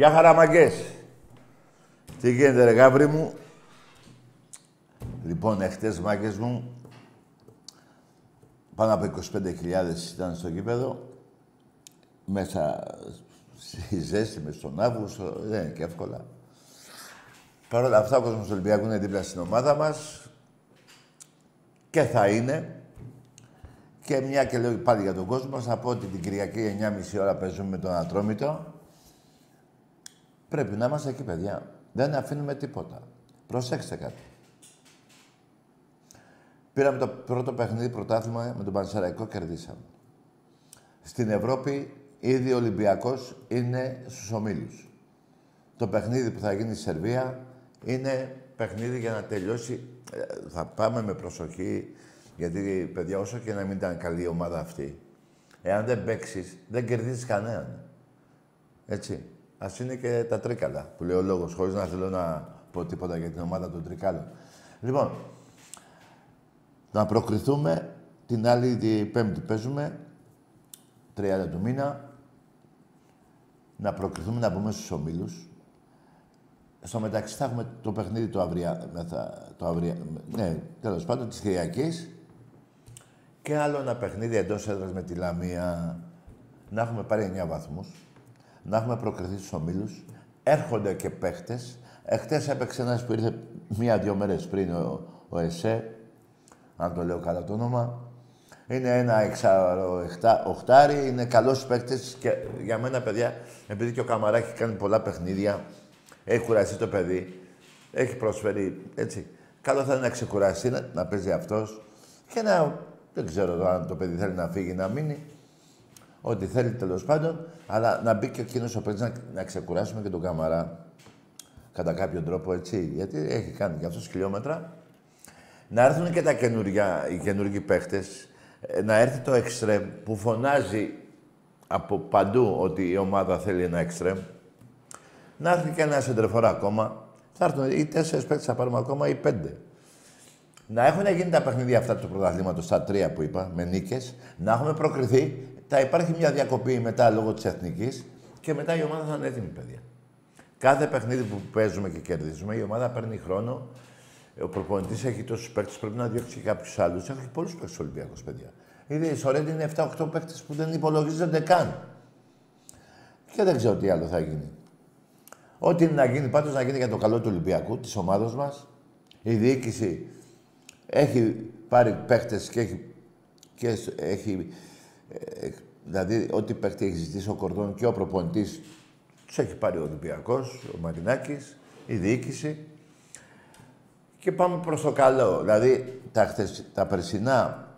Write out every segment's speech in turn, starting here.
Γεια χαραμαγκές. Τι γίνεται ρε γάβρι μου; Λοιπόν, εχθές μάγκες μου, πάνω από 25.000 ήταν στο γήπεδο. Μέσα στη ζέστη, μες στον Αύγουστο, δεν είναι και εύκολα. Παρ' όλα αυτά, ο κόσμος του Ολυμπιακού είναι δίπλα στην ομάδα μας και θα είναι. Και μια και λέω πάλι για τον κόσμο, θα πω ότι την Κυριακή 9.30 ώρα παίζουμε με τον Ατρόμητο. Πρέπει να είμαστε εκεί, παιδιά. Δεν αφήνουμε τίποτα. Προσέξτε κάτι. Πήραμε το πρώτο παιχνίδι πρωτάθλημα με τον Πανσεραϊκό, κερδίσαμε. Στην Ευρώπη, ήδη ο Ολυμπιακός είναι στους ομίλους. Το παιχνίδι που θα γίνει στη Σερβία είναι παιχνίδι για να τελειώσει. Ε, θα πάμε με προσοχή, γιατί, παιδιά, όσο και να μην ήταν καλή η ομάδα αυτή, εάν δεν παίξεις, δεν κερδίζεις κανέναν. Έτσι. Α είναι και τα τρίκαλα, που λέει ο λόγος, χωρίς να θέλω να πω τίποτα για την ομάδα των τρικάλων. Λοιπόν, να προκριθούμε την άλλη την Πέμπτη παίζουμε, 30 του μήνα. Να προκριθούμε να μπούμε στους ομίλους. Στο μεταξύ θα έχουμε το παιχνίδι το αυρία, το αυρία, ναι, τέλος πάντων, της Κυριακής. Και άλλο ένα παιχνίδι εντός έδρας με τη Λαμία. Να έχουμε πάρει 9 βαθμούς να έχουμε προκριθεί στους ομίλους. Έρχονται και παίχτες. Εχθές έπαιξε ένας που ήρθε μία-δύο μέρες πριν ο, ο ΕΣΕ, αν το λέω καλά το όνομα. Είναι ένα εξάρο οχτάρι, είναι καλός παίκτης και για μένα, παιδιά, επειδή και ο Καμαρά έχει κάνει πολλά παιχνίδια, έχει κουραστεί το παιδί, έχει προσφέρει, έτσι. Καλό θα είναι να ξεκουραστεί, να, να παίζει αυτός και να, δεν ξέρω αν το παιδί θέλει να φύγει, να μείνει. Ό,τι θέλει τέλος πάντων, αλλά να μπει και εκείνο ο παίκτης να, να ξεκουράσουμε και τον Καμαρά. Κατά κάποιο τρόπο έτσι. Γιατί έχει κάνει και αυτός χιλιόμετρα. Να έρθουν και τα καινούργια, οι καινούργιοι παίχτε. Ε, να έρθει το εξτρέμ που φωνάζει από παντού ότι η ομάδα θέλει ένα εξτρέμ. Να έρθει και ένα σεντρεφορά ακόμα. Θα έρθουν ή τέσσερις παίχτε θα πάρουμε ακόμα ή πέντε. Να έχουν γίνει τα παιχνίδια αυτά του πρωταθλήματος, στα τρία που είπα, με νίκες, να έχουμε προκριθεί θα υπάρχει μια διακοπή μετά λόγω της εθνικής και μετά η ομάδα θα είναι έτοιμη, παιδιά. Κάθε παιχνίδι που παίζουμε και κερδίζουμε, η ομάδα παίρνει χρόνο. Ο προπονητής έχει τόσους παίκτες, πρέπει να διώξει και κάποιους άλλους. Έχει πολλούς παίκτες Ολυμπιακού, παιδιά. Ήδη η Σορέντη είναι 7-8 παίκτες που δεν υπολογίζονται καν. Και δεν ξέρω τι άλλο θα γίνει. Ό,τι είναι να γίνει, πάντως να γίνει για το καλό του Ολυμπιακού, της ομάδα μας. Η διοίκηση έχει πάρει παίκτες και έχει, και έχει ε, δηλαδή, ό,τι παίχτη έχει ζητήσει ο Κορδόν και ο προπονητής, τους έχει πάρει ο Ολυμπιακός, ο Μαρινάκης, η διοίκηση. Και πάμε προς το καλό. Δηλαδή, τα, χθες, τα περσινά,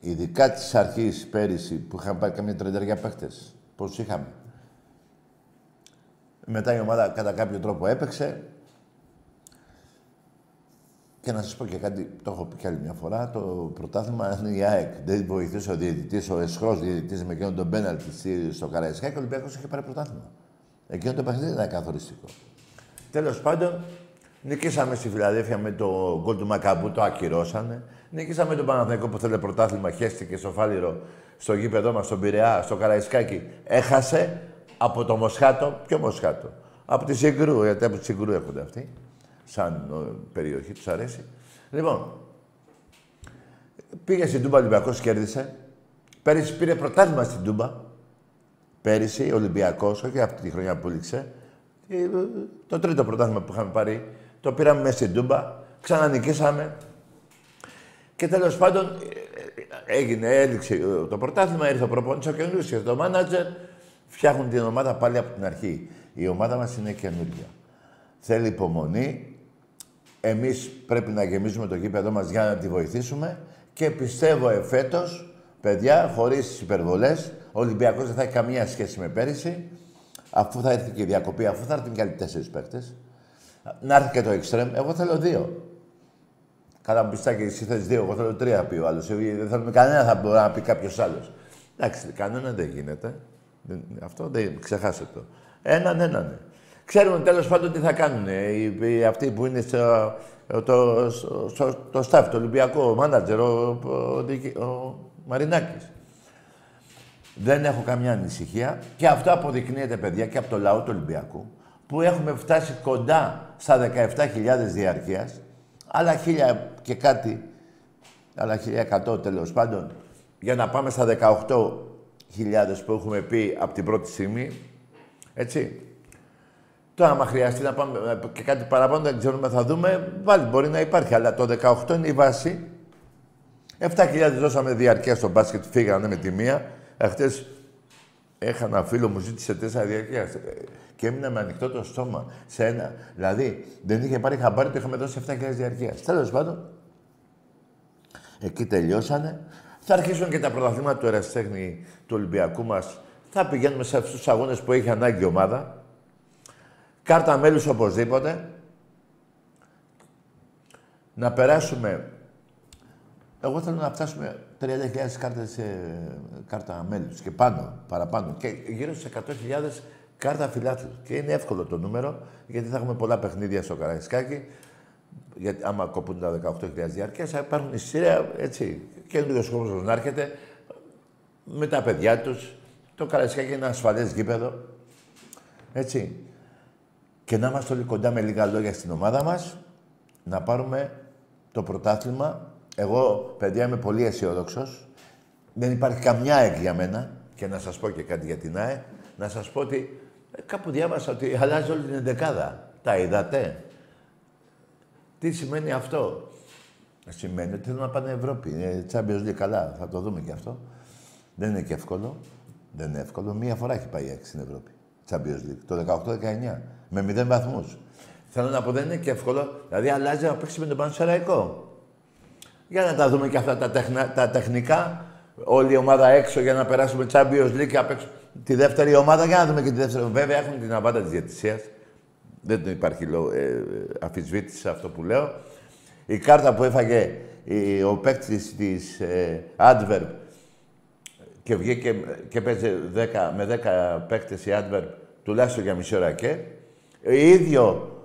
ειδικά της αρχής πέρυσι, που είχαν πάρει καμία τρενταριά παίχτες, πώς είχαμε. Μετά η ομάδα κατά κάποιο τρόπο έπαιξε. Και να σας πω και κάτι, το έχω πει και άλλη μια φορά, το πρωτάθλημα είναι η ΑΕΚ. Δεν βοηθούσε ο διαιτητής, ο εσχρός διαιτητής με εκείνον τον πέναλτι στο Καραϊσκά και ο Ολυμπιακός είχε πάρει πρωτάθλημα. Εκείνο το παιχνίδι ήταν καθοριστικό. Τέλος πάντων, νικήσαμε στη Φιλαδέλφια με το γκολ του Μακαμπού, το ακυρώσανε. Νικήσαμε τον Παναθηναϊκό που θέλει πρωτάθλημα, χέστηκε στο Φάληρο, στο γήπεδό μας, στον Πειραιά, στο Καραϊσκάκι. Έχασε από το Μοσχάτο. Ποιο Μοσχάτο; Από τη Συγκρού, γιατί από τη Συγκρού έρχονται αυτοί. Σαν περιοχή, τους αρέσει. Λοιπόν, πήγε στην Τούμπα Ολυμπιακός, κέρδισε. Πέρυσι πήρε πρωτάθλημα στην Τούμπα. Πέρυσι ο Ολυμπιακός, όχι αυτή τη χρονιά που λήξε. Ε, το τρίτο πρωτάθλημα που είχαμε πάρει. Το πήραμε μέσα στην Τούμπα. Ξανανικήσαμε. Και τέλος πάντων ε, έγινε, έληξε το πρωτάθλημα, ήρθε ο προπονητής, ο καινούριο το μάνατζερ. Φτιάχνουν την ομάδα πάλι από την αρχή. Η ομάδα μας είναι καινούργια. Θέλει υπομονή. Εμείς πρέπει να γεμίζουμε το γήπεδο μας για να τη βοηθήσουμε. Και πιστεύω εφέτος, παιδιά, χωρίς υπερβολές, ο Ολυμπιακός δεν θα έχει καμία σχέση με πέρυσι. Αφού θα έρθει και η διακοπή, αφού θα έρθουν και άλλοι τέσσερις παίχτε. Να έρθει και το εξτρέμ. Εγώ θέλω δύο. Κατά πιστάκι, εσύ θες δύο, εγώ θέλω τρία, πει ο άλλος. Δεν θέλουμε κανένα, θα μπορεί να πει κάποιος άλλος. Εντάξει, κανένα δεν γίνεται. Αυτό δεν ξεχάσετε το. Έναν, έναν. Ξέρουν τέλος πάντων τι θα κάνουν οι, οι, αυτοί που είναι στο, το, στο, το staff, το Ολυμπιακό, ο μάνατζερ, ο, ο, ο Μαρινάκης. Δεν έχω καμιά ανησυχία και αυτό αποδεικνύεται, παιδιά, και από το λαό του Ολυμπιακού, που έχουμε φτάσει κοντά στα 17.000 διαρκείας, άλλα χίλια και κάτι, άλλα 1.100 τέλος πάντων, για να πάμε στα 18.000 που έχουμε πει από την πρώτη στιγμή. Έτσι. Τώρα, άμα χρειαστεί να πάμε και κάτι παραπάνω, δεν ξέρουμε, θα δούμε. Πάλι μπορεί να υπάρχει, αλλά το 18 είναι η βάση. 7.000 δώσαμε διαρκεία στο μπάσκετ, φύγανε με τη μία. Εχθέ είχα ένα φίλο μου ζήτησε τέσσερα διαρκεία και έμεινα με ανοιχτό το στόμα σε ένα. Δηλαδή, δεν είχε πάρει χαμπάρι του είχαμε δώσει 7.000 διαρκεία. Τέλος πάντων, εκεί τελειώσανε. Θα αρχίσουν και τα πρωταθλήματα του ερασιτέχνη του Ολυμπιακού μας. Θα πηγαίνουμε σε αυτούς τους αγώνες που έχει ανάγκη η ομάδα. Κάρτα μέλους οπωσδήποτε. Να περάσουμε. Εγώ θέλω να φτάσουμε 30.000 κάρτες σε κάρτα μέλους και πάνω, παραπάνω. Και γύρω στις 100.000 κάρτα φιλάθλου. Και είναι εύκολο το νούμερο, γιατί θα έχουμε πολλά παιχνίδια στο Καραϊσκάκι. Γιατί άμα κοπούν τα 18.000 διάρκειας, θα υπάρχουν εισιτήρια έτσι. Και ο κόσμος να έρχεται με τα παιδιά τους. Το Καραϊσκάκι είναι ένα ασφαλές γήπεδο. Έτσι. Και να είμαστε όλοι κοντά με λίγα λόγια στην ομάδα μας, να πάρουμε το πρωτάθλημα. Εγώ, παιδιά, είμαι πολύ αισιόδοξος. Δεν υπάρχει καμιά εκ για μένα. Και να σας πω και κάτι για την ΑΕ. Να σας πω ότι ε, κάπου διάβασα ότι αλλάζει όλη την εντεκάδα. Τα είδατε; Τι σημαίνει αυτό; Σημαίνει ότι θέλουν να πάνε Ευρώπη. Είναι Champions League καλά. Θα το δούμε και αυτό. Δεν είναι και εύκολο. Δεν είναι εύκολο. Μία φορά έχει πάει έξι στην Ευρώπη. Champions League. Το 18-19. Με μηδέν βαθμούς. Θέλω να πω δεν είναι και εύκολο. Δηλαδή αλλάζει να παίξει με τον Πανσεραϊκό. Για να τα δούμε και αυτά τα, τεχνα... τα τεχνικά. Όλη η ομάδα έξω για να περάσουμε Champions League και απ' τη δεύτερη ομάδα. Για να δούμε και τη δεύτερη. Βέβαια έχουν την αβάντα της διαιτησίας. Δεν υπάρχει ε, αφισβήτηση σε αυτό που λέω. Η κάρτα που έφαγε η, ο παίκτης της ε, Adverb και βγήκε και παίζει 10, με 10 παίκτες η Adverb τουλάχιστον για μισή ώρα και. Ίδιο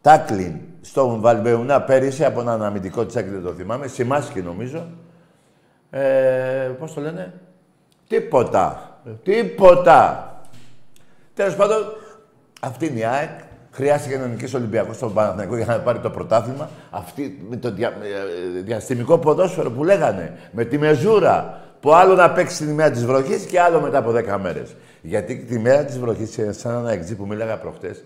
τάκλιν στον Βαλμπεουνά πέρυσι από έναν αμυντικό τσάκ, δεν το θυμάμαι, Σιμάσκι νομίζω. Ε, πώς το λένε, τίποτα. Τίποτα. Τέλος πάντων, αυτή είναι η ΑΕΚ. Χρειάστηκε να νικήσει ο Ολυμπιακός στον Παναθηναϊκό για να πάρει το πρωτάθλημα. Αυτή με το δια, ε, διαστημικό ποδόσφαιρο που λέγανε. Με τη μεζούρα. Που άλλο να παίξει την ημέρα της βροχής και άλλο μετά από 10 μέρες. Γιατί τη μέρα της βροχής, σαν ένα εξή που μίλαγα προχτές,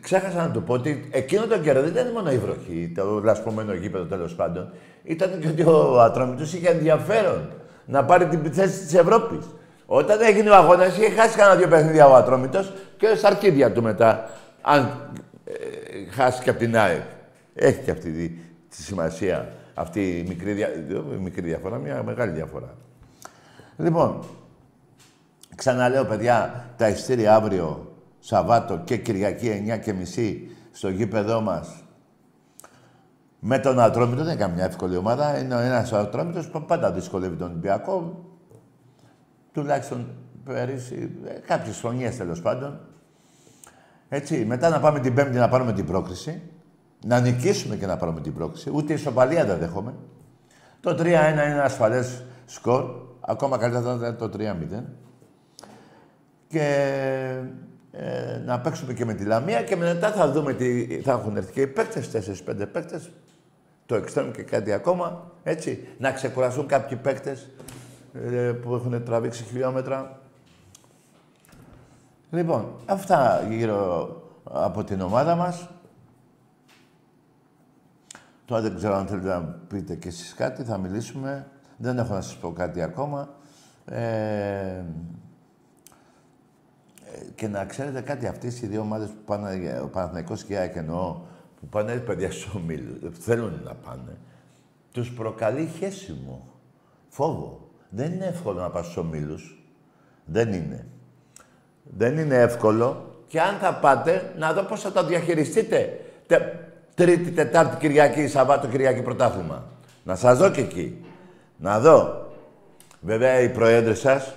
ξέχασα να του πω ότι εκείνο το καιρό δεν ήταν μόνο η βροχή, το λασπωμένο γήπεδο τέλος πάντων. Ήταν και ότι ο Ατρόμητος είχε ενδιαφέρον να πάρει την θέση της Ευρώπης. Όταν έγινε ο αγώνας, είχε χάσει κανένα δύο παιχνίδια ο Ατρόμητος και στα αρχίδια του μετά. Αν ε, χάσει και από την ΑΕΚ. Έχει και αυτή τη, τη σημασία αυτή η μικρή, δια, μικρή διαφορά, μια μεγάλη διαφορά. Λοιπόν, ξαναλέω παιδιά, τα ειστήρια αύριο, Σαββάτο και Κυριακή 9 και μισή στο γήπεδό μας Με τον Ατρόμητο δεν είναι καμιά εύκολη ομάδα. Είναι ένας Ατρόμητος που πάντα δυσκολεύει τον Ολυμπιακό. Τουλάχιστον πέρυσι, ε, κάποιες χρονιές τέλος πάντων. Έτσι, μετά να πάμε την Πέμπτη να πάρουμε την πρόκριση. Να νικήσουμε και να πάρουμε την πρόκριση. Ούτε η ισοπαλία δεν δέχομαι. Το 3-1 είναι ένα ασφαλές σκορ. Ακόμα καλύτερα θα ήταν το 3-0. Και ε, να παίξουμε και με τη Λαμία και μετά θα δούμε τι θα έχουν έρθει και οι παίκτες, 4-5 παίκτες, το εξτρέμ και κάτι ακόμα, έτσι, να ξεκουραστούν κάποιοι παίκτες ε, που έχουν τραβήξει χιλιόμετρα. Λοιπόν, αυτά γύρω από την ομάδα μας. Τώρα δεν ξέρω αν θέλετε να πείτε κι εσείς κάτι, θα μιλήσουμε. Δεν έχω να σας πω κάτι ακόμα. Ε, και να ξέρετε κάτι, αυτές οι δύο ομάδες που πάνε, ο Παναθηναϊκός και η ΑΕΚ εννοώ, που πάνε παιδιά στου ομίλου, θέλουν να πάνε, τους προκαλεί χέσιμο, φόβο. Δεν είναι εύκολο να πας στου ομίλου. Δεν είναι. Δεν είναι εύκολο. Και αν θα πάτε, να δω πώς θα το διαχειριστείτε. Τε, τρίτη, Τετάρτη, Κυριακή, Σαββάτο, Κυριακή πρωτάθλημα. Να σας δω και εκεί. Να δω. Βέβαια, οι προέδρες σας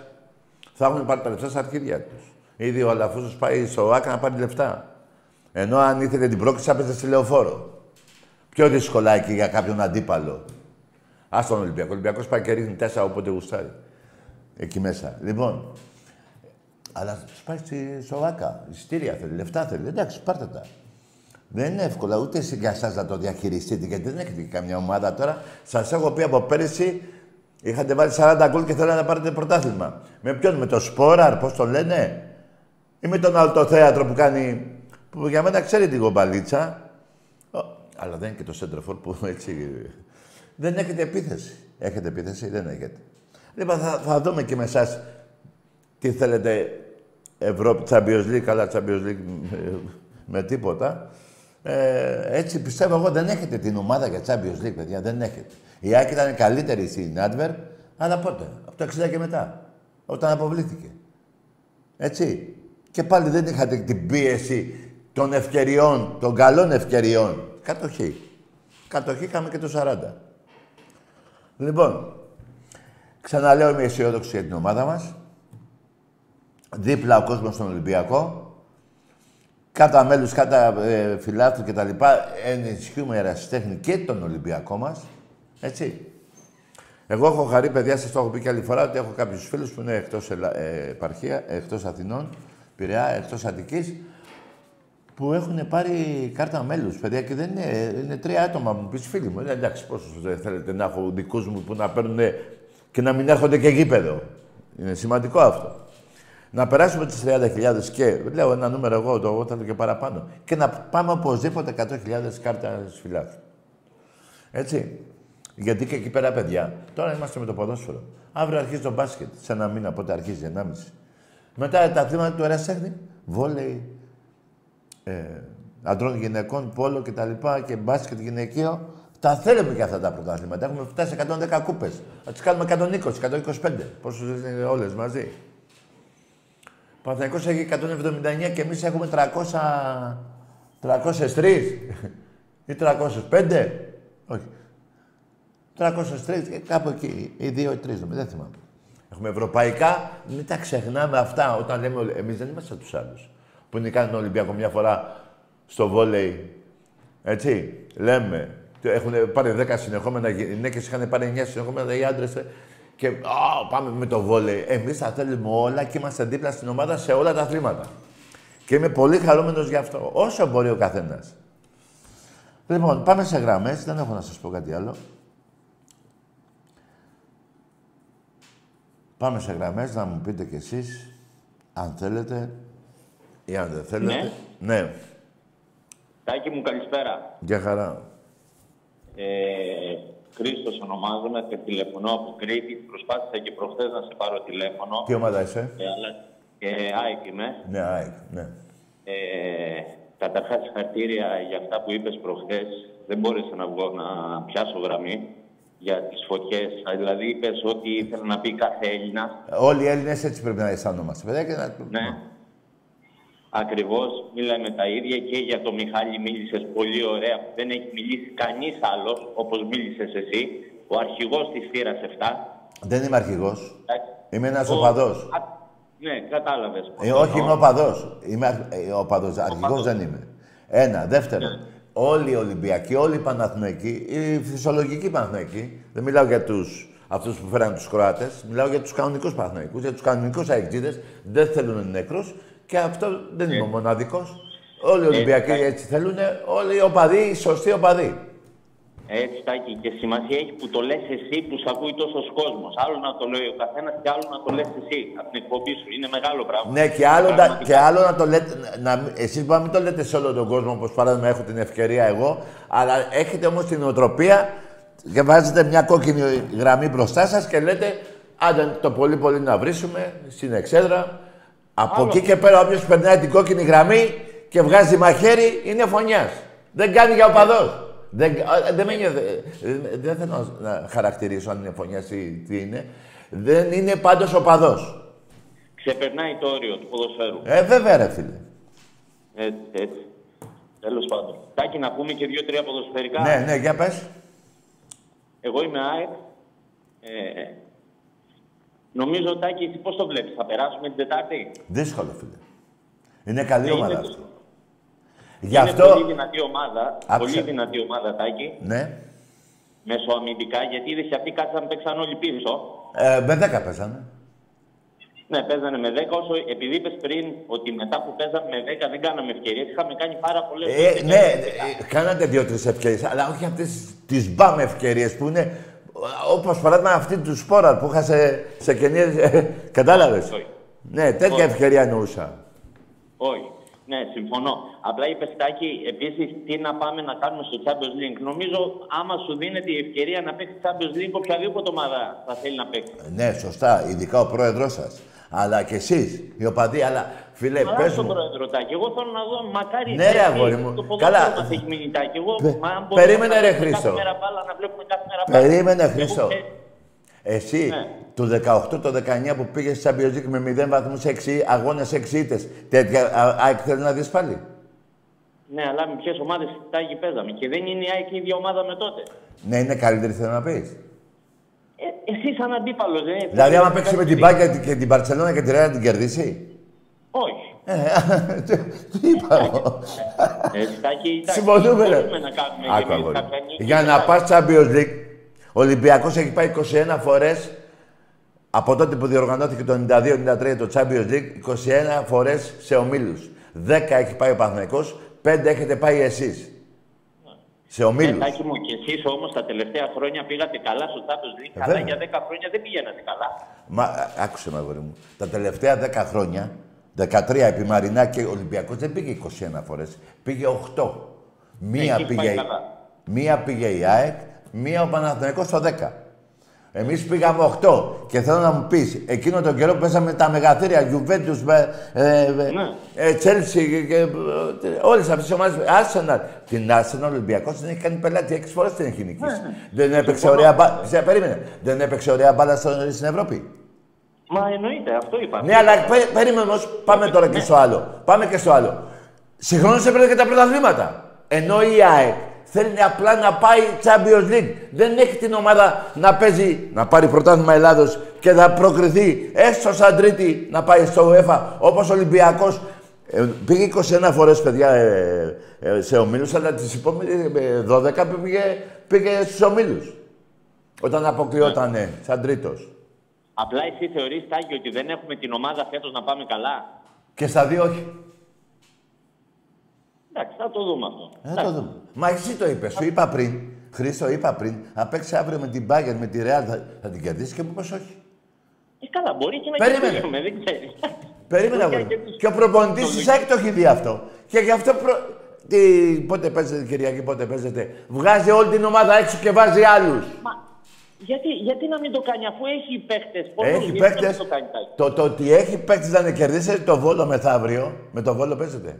θα έχουν πάρει τα λεφτά στα αρχίδια τους. Ήδη ο Αλαφούζος πάει στο ΆΚΑ να πάρει λεφτά. Ενώ αν ήθελε την πρόκληση, έπαιζε στη λεωφόρο. Πιο δύσκολα εκεί για κάποιον αντίπαλο. Α τον Ολυμπιακό. Ο Ολυμπιακός πάει και ρίχνει τέσσερα όποτε γουστάρει. Εκεί μέσα. Λοιπόν, αλλά πάει στη ΣΟΑΚΑ. Ειστήρια θέλει, λεφτά θέλει. Εντάξει, πάρτε τα. Δεν είναι εύκολο ούτε για εσάς να το διαχειριστείτε, γιατί δεν έχετε καμιά ομάδα τώρα. Σας έχω πει από πέρυσι είχατε βάλει 40 γκολ και θέλατε να πάρετε πρωτάθλημα. Με ποιον, με το Σπόραρ, πώς το λένε; Ή με τον άλλο θέατρο που κάνει... που για μένα ξέρει την κομπαλίτσα. Αλλά δεν είναι και το Σέντροφορ που έτσι... Δεν έχετε επίθεση. Έχετε επίθεση, δεν έχετε. Λοιπόν, θα, θα δούμε και με εσάς τι θέλετε Ευρώπη, Champions League, καλά Champions League με, τίποτα. Ε, έτσι πιστεύω εγώ δεν έχετε την ομάδα για Champions League, παιδιά. Δεν έχετε. Η Άκη ήταν καλύτερη στην Adver, αλλά πότε, από το 60 και μετά, όταν αποβλήθηκε. Έτσι. Και πάλι δεν είχατε την πίεση των ευκαιριών, των καλών ευκαιριών. Κατοχή. Κατοχή είχαμε και το 40. Λοιπόν, ξαναλέω είμαι αισιόδοξη για την ομάδα μας. Δίπλα ο κόσμος στον Ολυμπιακό. Κάτα μέλους, κάτα ε, φιλάθλους και τα λοιπά. Ενισχύουμε ερασιτέχνη και τον Ολυμπιακό μας. Έτσι. Εγώ έχω χαρεί, παιδιά, σας το έχω πει και άλλη φορά, ότι έχω κάποιους φίλους που είναι εκτός ε, επαρχία, εκτός Αθηνών Πειραιά, εκτός Αττικής, που έχουν πάρει κάρτα μέλους, παιδιά, και δεν είναι, είναι τρία άτομα μου πεις φίλοι μου. Ε, εντάξει, πόσο θέλετε να έχω δικούς μου που να παίρνουν και να μην έρχονται και γήπεδο. Είναι σημαντικό αυτό. Να περάσουμε τις 30.000 και λέω ένα νούμερο εγώ, το εγώ θέλω και παραπάνω. Και να πάμε οπωσδήποτε 100.000 κάρτα φυλάκου. Έτσι. Γιατί και εκεί πέρα, παιδιά, τώρα είμαστε με το ποδόσφαιρο. Αύριο αρχίζει το μπάσκετ. Σε ένα μήνα πότε αρχίζει, 1,5. Μετά τα θύματα του ερασιτέχνη, βόλεϊ, ε, αντρών γυναικών, πόλο κτλ. Και, και μπάσκετ γυναικείο. Τα θέλουμε και αυτά τα πρωτάθληματα. Έχουμε φτάσει 110 κούπες. Θα τις κάνουμε 120, 125. Πόσες είναι όλες μαζί. Ο Παναθηναϊκός έχει 179 και εμείς έχουμε 300... 303 ή 305. Όχι. 303, κάπου εκεί. Ή δύο ή τρεις, δεν θυμάμαι. Έχουμε ευρωπαϊκά, μην τα ξεχνάμε αυτά όταν λέμε. Εμείς δεν είμαστε τους άλλους. Που είναι κάνει τον Ολυμπιακό μια φορά στο βόλεϊ. Έτσι. Λέμε. Έχουν πάρει 10 συνεχόμενα γυναίκες, είχαν πάρει 9 συνεχόμενα οι άντρες. Και α, πάμε με το βόλεϊ. Εμείς τα θέλουμε όλα και είμαστε δίπλα στην ομάδα σε όλα τα αθλήματα. Και είμαι πολύ χαρούμενος γι' αυτό. Όσο μπορεί ο καθένας. Λοιπόν, πάμε σε γραμμές. Δεν έχω να σας πω κάτι άλλο. Πάμε σε γραμμές να μου πείτε κι εσείς, αν θέλετε ή αν δεν θέλετε. Ναι. ναι. Τάκη μου, καλησπέρα. Γεια χαρά. Ε, Χρήστος ονομάζομαι και τηλεφωνώ από Κρήτη. Προσπάθησα και προχθές να σε πάρω τηλέφωνο. Τι ομάδα είσαι; Ε, αλλά, ε, ΑΕΚ είμαι. Ναι, ΑΕΚ, ναι. Ε, καταρχάς, συγχαρητήρια για αυτά που είπες προχθές. Δεν μπόρεσα να βγω να πιάσω γραμμή για τις φωτιές. Δηλαδή, είπες ότι ήθελε να πει κάθε Έλληνα. Όλοι οι Έλληνες έτσι πρέπει να αισθάνομαστε, παιδιά. Και να... Ναι. Ακριβώς, μίλαμε τα ίδια και για το Μιχάλη μίλησες πολύ ωραία. Δεν έχει μιλήσει κανείς άλλος όπως μίλησες εσύ. Ο αρχηγός της θύρας 7. Δεν είμαι αρχηγός. Είμαι ένας οπαδός. Ναι, κατάλαβες. Ε, όχι, είμαι οπαδός. Είμαι ε, οπαδός. Αρχηγός δεν είμαι. Ένα. Δεύτερο. Ναι. Όλοι οι Ολυμπιακοί, όλοι οι Παναθηναϊκοί, οι φυσιολογικοί Παναθηναϊκοί, δεν μιλάω για τους αυτούς που φέραν τους Κροάτες, μιλάω για τους κανονικούς Παναθηναϊκούς, για τους κανονικούς Αεκτζίδες, δεν θέλουν νεκρούς και αυτό δεν είμαι ο μοναδικός. Όλοι οι Ολυμπιακοί έτσι θέλουν, όλοι οι οπαδοί, οι σωστοί οπαδοί. Έτσι, Τάκη, και σημασία έχει που το λες εσύ που σε ακούει τόσος κόσμος. Άλλο να το λέει ο καθένας και άλλο να το λες εσύ από την εκπομπή σου. Είναι μεγάλο πράγμα. Ναι, και άλλο, να, και άλλο να το λέτε. Να, εσείς μπορεί να μην το λέτε σε όλο τον κόσμο, όπως παράδειγμα έχω την ευκαιρία εγώ, αλλά έχετε όμως την οτροπία και βάζετε μια κόκκινη γραμμή μπροστά σας και λέτε άντε το πολύ πολύ να βρίσουμε στην εξέδρα. Από εκεί και πέρα, όποιος περνάει την κόκκινη γραμμή και βγάζει μαχαίρι, είναι φωνιάς. Δεν κάνει για οπαδό. Δεν, δεν, με δεν θέλω να χαρακτηρίσω αν είναι φωνιά ή τι είναι. Δεν είναι πάντως οπαδός. Ξεπερνάει το όριο του ποδοσφαίρου. Ε, βέβαια ρε φίλε. Έτσι, έτσι. Τέλος πάντων. Τάκη να πούμε και δύο-τρία ποδοσφαιρικά. Ναι, ναι, για πες. Εγώ είμαι ΑΕΚ. Ε, νομίζω, Τάκη, εσύ πώς το βλέπεις. Θα περάσουμε την Τετάρτη; Δύσκολο, φίλε. Είναι καλή ομάδα αυτό. Γι' αυτό... Είναι πολύ δυνατή ομάδα. Πολύ δυνατή ομάδα, Τάκη. Ναι. Μεσοαμυντικά, γιατί είδες αυτοί κάτσαν παίξαν όλοι πίσω. Ε, με 10 παίζανε. Ναι, παίζανε με 10. Όσο, επειδή είπες πριν ότι μετά που παίζαμε με 10 δεν κάναμε ευκαιρίες, είχαμε κάνει πάρα πολλές ε, Ναι, ε, κάνατε δύο-τρεις ευκαιρίες, αλλά όχι αυτές τις μπαμ ευκαιρίες που είναι. Όπως παράδειγμα αυτή του Σπόρα που είχα σε, σε κενίε. Κατάλαβες; Ναι, τέτοια ευκαιρία εννοούσα. Όχι. Ναι, συμφωνώ. Απλά είπε Στάκη, επίσης τι να πάμε να κάνουμε στο Champions League. Νομίζω, άμα σου δίνεται η ευκαιρία να παίξει Champions League, οποιαδήποτε ομάδα θα θέλει να παίξει. Ναι, σωστά. Ειδικά ο πρόεδρός σας. Αλλά και εσείς, οι οπαδοί, αλλά φίλε, πες μου. τον πρόεδρο Τάκη. Εγώ θέλω να δω, μακάρι ναι, ρε, αγόρι μου. το Καλά. Μας έχει μείνει Τάκη. Εγώ, Πε... Περίμενε, ρε Χρήστο. Περίμενε, Χρήστο. Εσύ ναι. το 18, το 19 που πήγε στη Champions League με 0 βαθμούς, 6 αγώνες, 6 ήττες, τέτοια ΑΕΚ θέλει να δεις πάλι. Ναι, αλλά με ποιε ομάδε τάγει παίζαμε. Και δεν είναι η ΑΕΚ η ίδια ομάδα με τότε. Ναι, είναι καλύτερη, θέλω να πει. Ε, εσύ σαν αντίπαλο, δεν Δηλαδή, άμα παίξει με την Μπάγκια και την Παρσελόνα και τη Ρέα να την κερδίσει. Όχι. Ε, τι είπα εγώ. Ε, Συμφωνούμε, ρε. Για να πα Champions League, ο Ολυμπιακός έχει πάει 21 φορές από τότε που διοργανώθηκε το 92-93 το Champions League, 21 φορές σε ομίλους. 10 έχει πάει ο Παναθηναϊκός, 5 έχετε πάει εσείς. Σε ομίλους. Εντάξει μου, και εσείς όμως τα τελευταία χρόνια πήγατε καλά στο Champions League, ε, αλλά για 10 χρόνια δεν πηγαίνατε καλά. Μα άκουσε με αγόρι μου. Τα τελευταία 10 χρόνια, 13 επί Μαρινά και ο Ολυμπιακός δεν πήγε 21 φορές. Πήγε 8. Μία πήγε, μία πήγε η ΑΕΚ, μία ο Παναθηναϊκός στο 10. Εμείς πήγαμε 8 και θέλω να μου πεις, εκείνο τον καιρό που παίζαμε τα μεγαθύρια, Juventus, ε, ναι. Chelsea και ε, όλες αυτές τις ομάδες, Arsenal. Την Arsenal Ολυμπιακός δεν έχει κάνει πελάτη, έξι φορές την έχει νικήσει. Ναι, ναι. Δεν έπαιξε ωραία μπάλα, περίμενε, δεν έπαιξε ωραία μπάλα στην Ευρώπη. Μα εννοείται, αυτό είπα. Ναι, αλλά περίμενε όμως, πάμε τώρα και στο άλλο. Πάμε και στο άλλο. Συγχρόνως έπαιρνε και τα πρωταθλήματα. Ενώ η ΑΕΚ Θέλει απλά να πάει Champions League. Δεν έχει την ομάδα να παίζει, να πάρει πρωτάθλημα Ελλάδος και να προκριθεί έστω σαν τρίτη να πάει στο UEFA όπως ο Ολυμπιακός. Ε, πήγε 21 φορές, παιδιά, ε, ε, σε ομίλους, αλλά τις επόμενες 12 πήγε, πήγε στους ομίλους. Όταν αποκλειόταν ναι. σαν τρίτος. Απλά εσύ θεωρείς, Τάκη, ότι δεν έχουμε την ομάδα φέτος να πάμε καλά; Και στα δύο όχι. Εντάξει, θα το δούμε αυτό. Θα το δούμε. Μα εσύ το είπες. Σου είπα πριν, Χρήστο, είπα πριν, να παίξει αύριο με την Μπάγκερ, με τη Ρεάλ, θα, θα την κερδίσεις και μου είπες όχι. Ε, καλά, μπορεί και να κερδίσουμε, δεν ξέρεις. Περίμενε αγόρι. Και ο προπονητής της ΑΕΚ το έχει δει αυτό. Και γι' αυτό. Προ... Τι, πότε παίζετε Κυριακή, πότε παίζετε. Βγάζει όλη την ομάδα έξω και βάζει άλλους. Γιατί, γιατί να μην το κάνει, αφού έχει παίχτες. Έχει παίχτες. Το, το, το, ότι έχει παίχτες να κερδίσει το βόλο μεθαύριο, με το βόλο παίζετε.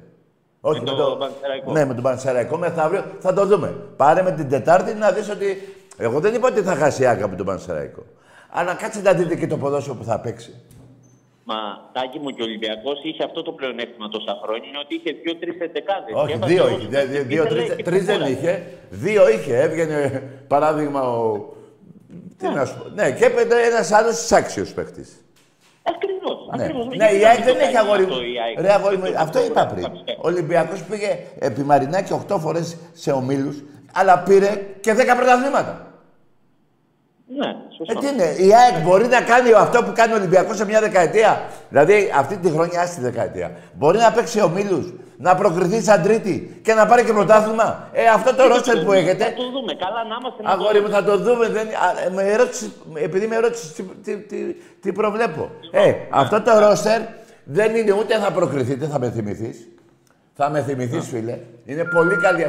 Όχι, με, με το, το... Ναι, με τον Πανσεραϊκό μεθαύριο θα το δούμε. Πάρε με την Τετάρτη να δεις ότι. Εγώ δεν είπα ότι θα χάσει η Άκα με τον Πανσεραϊκό. Αλλά κάτσε να δείτε και το ποδόσφαιρο που θα παίξει. Μα τάκι μου και ο Ολυμπιακός είχε αυτό το πλεονέκτημα τόσα χρόνια ότι είχε δύο-τρει εντεκάδες. Όχι, δύο είχε. Δύο, τρει δεν είχε. Δύο είχε. Έβγαινε παράδειγμα ο. Τι να σου πω. Ναι, και έπαιρνε ένας άλλος άξιος παίχτη. Ακριβώς. Ναι, ναι η ΑΕΚ δεν έχει αγόρι. Ρε, αγόρι αυτό είπα πριν. Ο Ολυμπιακός πήγε επί Μαρινάκη 8 φορές σε ομίλους, αλλά πήρε και 10 πρωταθλήματα. Ναι, σωστό. Ε, τι είναι, η ΑΕΚ μπορεί να κάνει αυτό που κάνει ο Ολυμπιακός σε μια δεκαετία; Δηλαδή αυτή τη χρονιά στη δεκαετία. Μπορεί να παίξει ομίλου, να προκριθεί σαν τρίτη και να πάρει και πρωτάθλημα; Ε, αυτό το ρόστερ που έχετε. Θα το δούμε. Καλά, να είμαστε. Αγόρι μου, θα το δούμε. Δεν... Α, με ερώτηση, επειδή με ερώτησες τι, τι, τι, τι προβλέπω. Ε, αυτό το ρόστερ δεν είναι ούτε θα προκριθείτε, θα με θυμηθείς. Θα με θυμηθείς, φίλε. Είναι πολύ καλή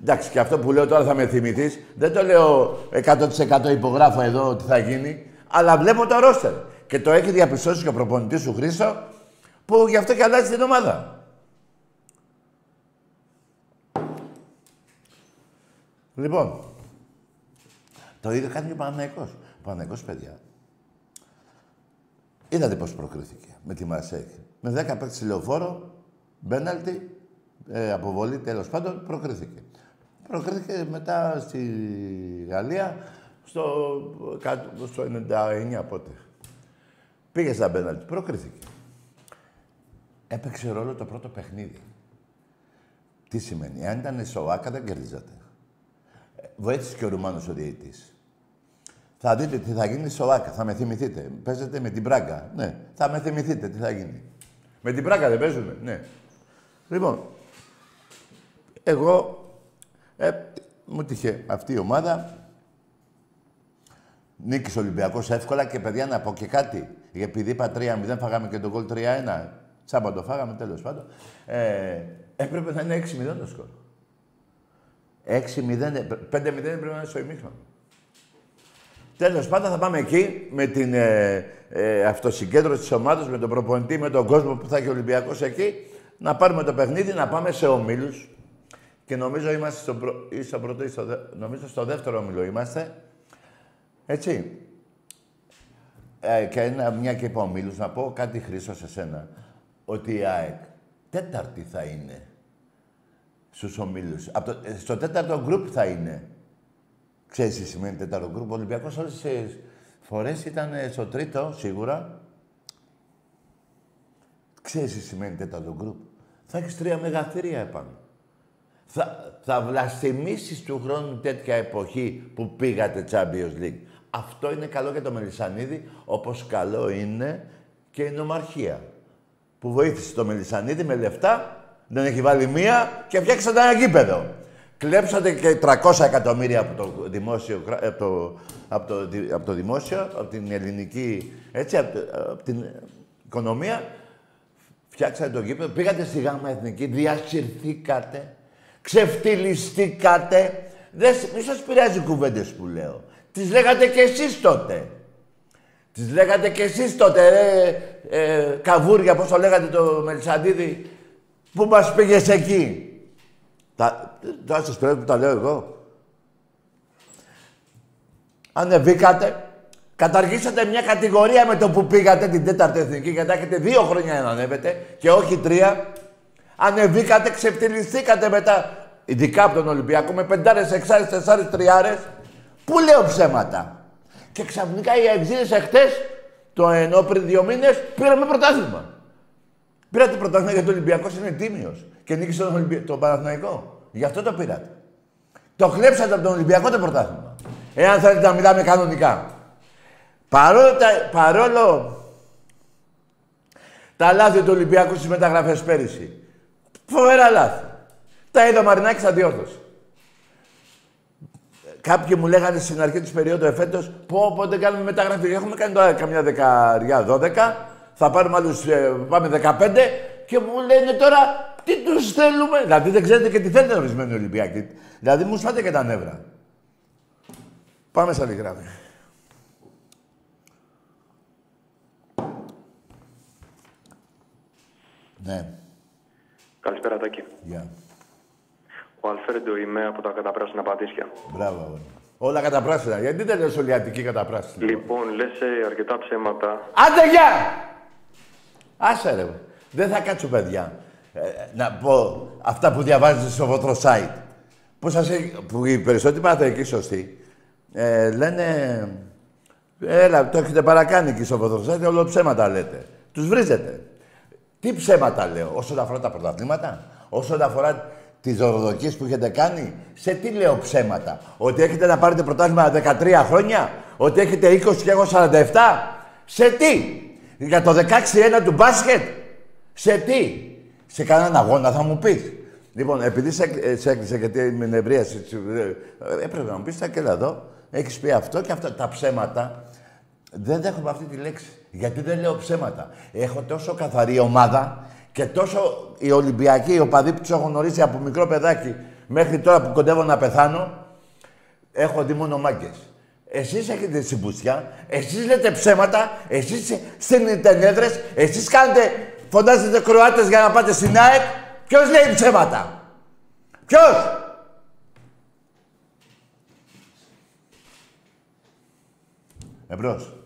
Εντάξει, και αυτό που λέω τώρα θα με θυμηθείς. Δεν το λέω 100% υπογράφω εδώ ότι θα γίνει. Αλλά βλέπω το ρόστερ. Και το έχει διαπιστώσει και ο προπονητής σου Χρήστο, που γι' αυτό και αλλάζει την ομάδα. Λοιπόν, το ίδιο κάνει και ο Παναγικός. Ο Παναγικός, παιδιά. Είδατε πώς προκρίθηκε με τη Μαρσέκ. Με 10 παίκτες λεωφόρο, μπέναλτι, ε, αποβολή τέλος πάντων, προκρίθηκε. Προκρίθηκε μετά στη Γαλλία στο, στο 99 πότε. Πήγε στα πέναλτι, προκρίθηκε. Έπαιξε ρόλο το πρώτο παιχνίδι. Τι σημαίνει, αν ήταν σοάκα δεν κερδίζατε. Βοήθησε και ο Ρουμάνος ο διαιτητής. Θα δείτε τι θα γίνει στο ΆΚΑ, θα με θυμηθείτε. Παίζετε με την Πράγκα. Ναι, θα με θυμηθείτε τι θα γίνει. Με την Πράγκα δεν παίζουμε, ναι. Λοιπόν, εγώ ε, μου τύχε αυτή η ομάδα. Νίκης Ολυμπιακός εύκολα και παιδιά να πω και κάτι. Επειδή είπα 3-0, φάγαμε και τον γκολ 3-1. Τσάμπα το φάγαμε, τέλος πάντων. Ε, έπρεπε να είναι 6-0 το σκορ. 6-0, 5-0 έπρεπε να είναι στο ημίχρονο. Τέλος πάντων θα πάμε εκεί με την ε, ε, αυτοσυγκέντρωση της ομάδας, με τον προπονητή, με τον κόσμο που θα έχει ο Ολυμπιακός εκεί, να πάρουμε το παιχνίδι, να πάμε σε ομίλους. Και νομίζω είμαστε στο, προ... ή στο πρώτο ή στο, δε... νομίζω στο δεύτερο όμιλο είμαστε. Έτσι. Ε, και ένα, μια και είπα ομίλους, να πω κάτι χρήσο σε σένα. Ότι η ΑΕΚ τέταρτη θα είναι στους ομίλους. το, ε, στο τέταρτο γκρουπ θα είναι. Ξέρεις τι σημαίνει τέταρτο γκρουπ; Ο Ολυμπιακός όλες τις φορές ήταν ε, στο τρίτο, σίγουρα. Ξέρεις τι σημαίνει τέταρτο γκρουπ; Θα έχεις τρία μεγαθύρια επάνω θα, θα βλαστημίσεις του χρόνου τέτοια εποχή που πήγατε Champions League. Αυτό είναι καλό για το Μελισανίδη, όπως καλό είναι και η νομαρχία. Που βοήθησε το Μελισανίδη με λεφτά, δεν έχει βάλει μία και φτιάξατε ένα γήπεδο. Κλέψατε και 300 εκατομμύρια από το δημόσιο, από το, από το, από το δημόσιο, από την ελληνική, έτσι, από, από την οικονομία. Φτιάξατε το γήπεδο, πήγατε στη ΓΑΜΑ Εθνική, διασυρθήκατε ξεφτυλιστήκατε. Δεν μη σας πειράζει κουβέντες που λέω. Τις λέγατε κι εσείς τότε. Τις λέγατε κι εσείς τότε, ρε, ε, καβούρια, πώς το λέγατε το Μελισαντίδη, που μας πήγες εκεί. Τα, τώρα σας πρέπει που τα λέω εγώ. Ανεβήκατε, καταργήσατε μια κατηγορία με το που πήγατε την τέταρτη εθνική, γιατί έχετε δύο χρόνια να ανέβετε και όχι τρία. Ανεβήκατε, ξεφτυλιστήκατε μετά. Ειδικά από τον Ολυμπιακό με πεντάρες, εξάρες, τεσσάρες, τριάρες. Πού λέω ψέματα. Και ξαφνικά οι αεξίδε εχθές, το ενώ πριν δύο μήνες, πήραμε πρωτάθλημα. Πήρατε πρωτάθλημα γιατί ο Ολυμπιακός είναι τίμιος και νίκησε τον, Ολυμπι... τον Παναθηναϊκό. Γι' αυτό το πήρατε. Το χλέψατε από τον Ολυμπιακό το πρωτάθλημα. Εάν θέλετε να μιλάμε κανονικά. Παρόλο, τα... Παρόλο τα λάθη του Ολυμπιακού στις μεταγραφές πέρυσι. Φοβερά λάθη. Τα είδα ο Μαρινάκης αντιόρθωση. Κάποιοι μου λέγανε στην αρχή της περίοδου εφέτος, πω, πότε κάνουμε μεταγραφή. Έχουμε κάνει τώρα καμιά δεκαριά, δώδεκα, θα πάρουμε άλλους, ε, πάμε δεκαπέντε και μου λένε τώρα τι τους θέλουμε. Δηλαδή δεν ξέρετε και τι θέλετε ορισμένοι Ολυμπιακοί. Δηλαδή μου σφάτε και τα νεύρα. Πάμε σε άλλη γράμμη. Ναι. Καλησπέρα, Τάκη. Γεια. Ο Αλφέρντο είμαι από τα καταπράσινα πατήσια. Μπράβο, Όλα καταπράσινα. Γιατί δεν λες ολιατική καταπράσινα; Λοιπόν, λες ε, αρκετά ψέματα. Άντε, γεια! Άσε ρε. Δεν θα κάτσω, παιδιά. Ε, να πω αυτά που διαβάζετε στο votre site. Που, σας, που οι περισσότεροι παραθερικοί σωστοί ε, λένε... Έλα, το έχετε παρακάνει εκεί στο votre site, όλο ψέματα λέτε. Τους βρίζετε. Τι ψέματα λέω, όσον αφορά τα πρωταθλήματα, όσον αφορά τις δωροδοκίες που έχετε κάνει, σε τι λέω ψέματα. Ότι έχετε να πάρετε πρωτάθλημα 13 χρόνια, ότι έχετε 20 και εγώ 47. Σε τι, για το 16-1 του μπάσκετ, σε τι, σε κανέναν αγώνα θα μου πεις. Λοιπόν, επειδή σε, ε, σε έκλεισε γιατί με νευρίαση, ε, έπρεπε να μου πεις, θα και εδώ, έχεις πει αυτό και αυτά τα ψέματα. Δεν δέχομαι αυτή τη λέξη. Γιατί δεν λέω ψέματα. Έχω τόσο καθαρή ομάδα και τόσο οι Ολυμπιακοί, οι οπαδοί που τους έχω γνωρίσει από μικρό παιδάκι μέχρι τώρα που κοντεύω να πεθάνω, έχω δει μόνο μάγκες. Εσείς έχετε συμπουσιά, εσείς λέτε ψέματα, εσείς στέλνετε έδρε, εσείς κάνετε, φωνάζετε Κροάτες για να πάτε στην ΑΕΚ. Ποιος λέει ψέματα, Ποιος! Εμπρός.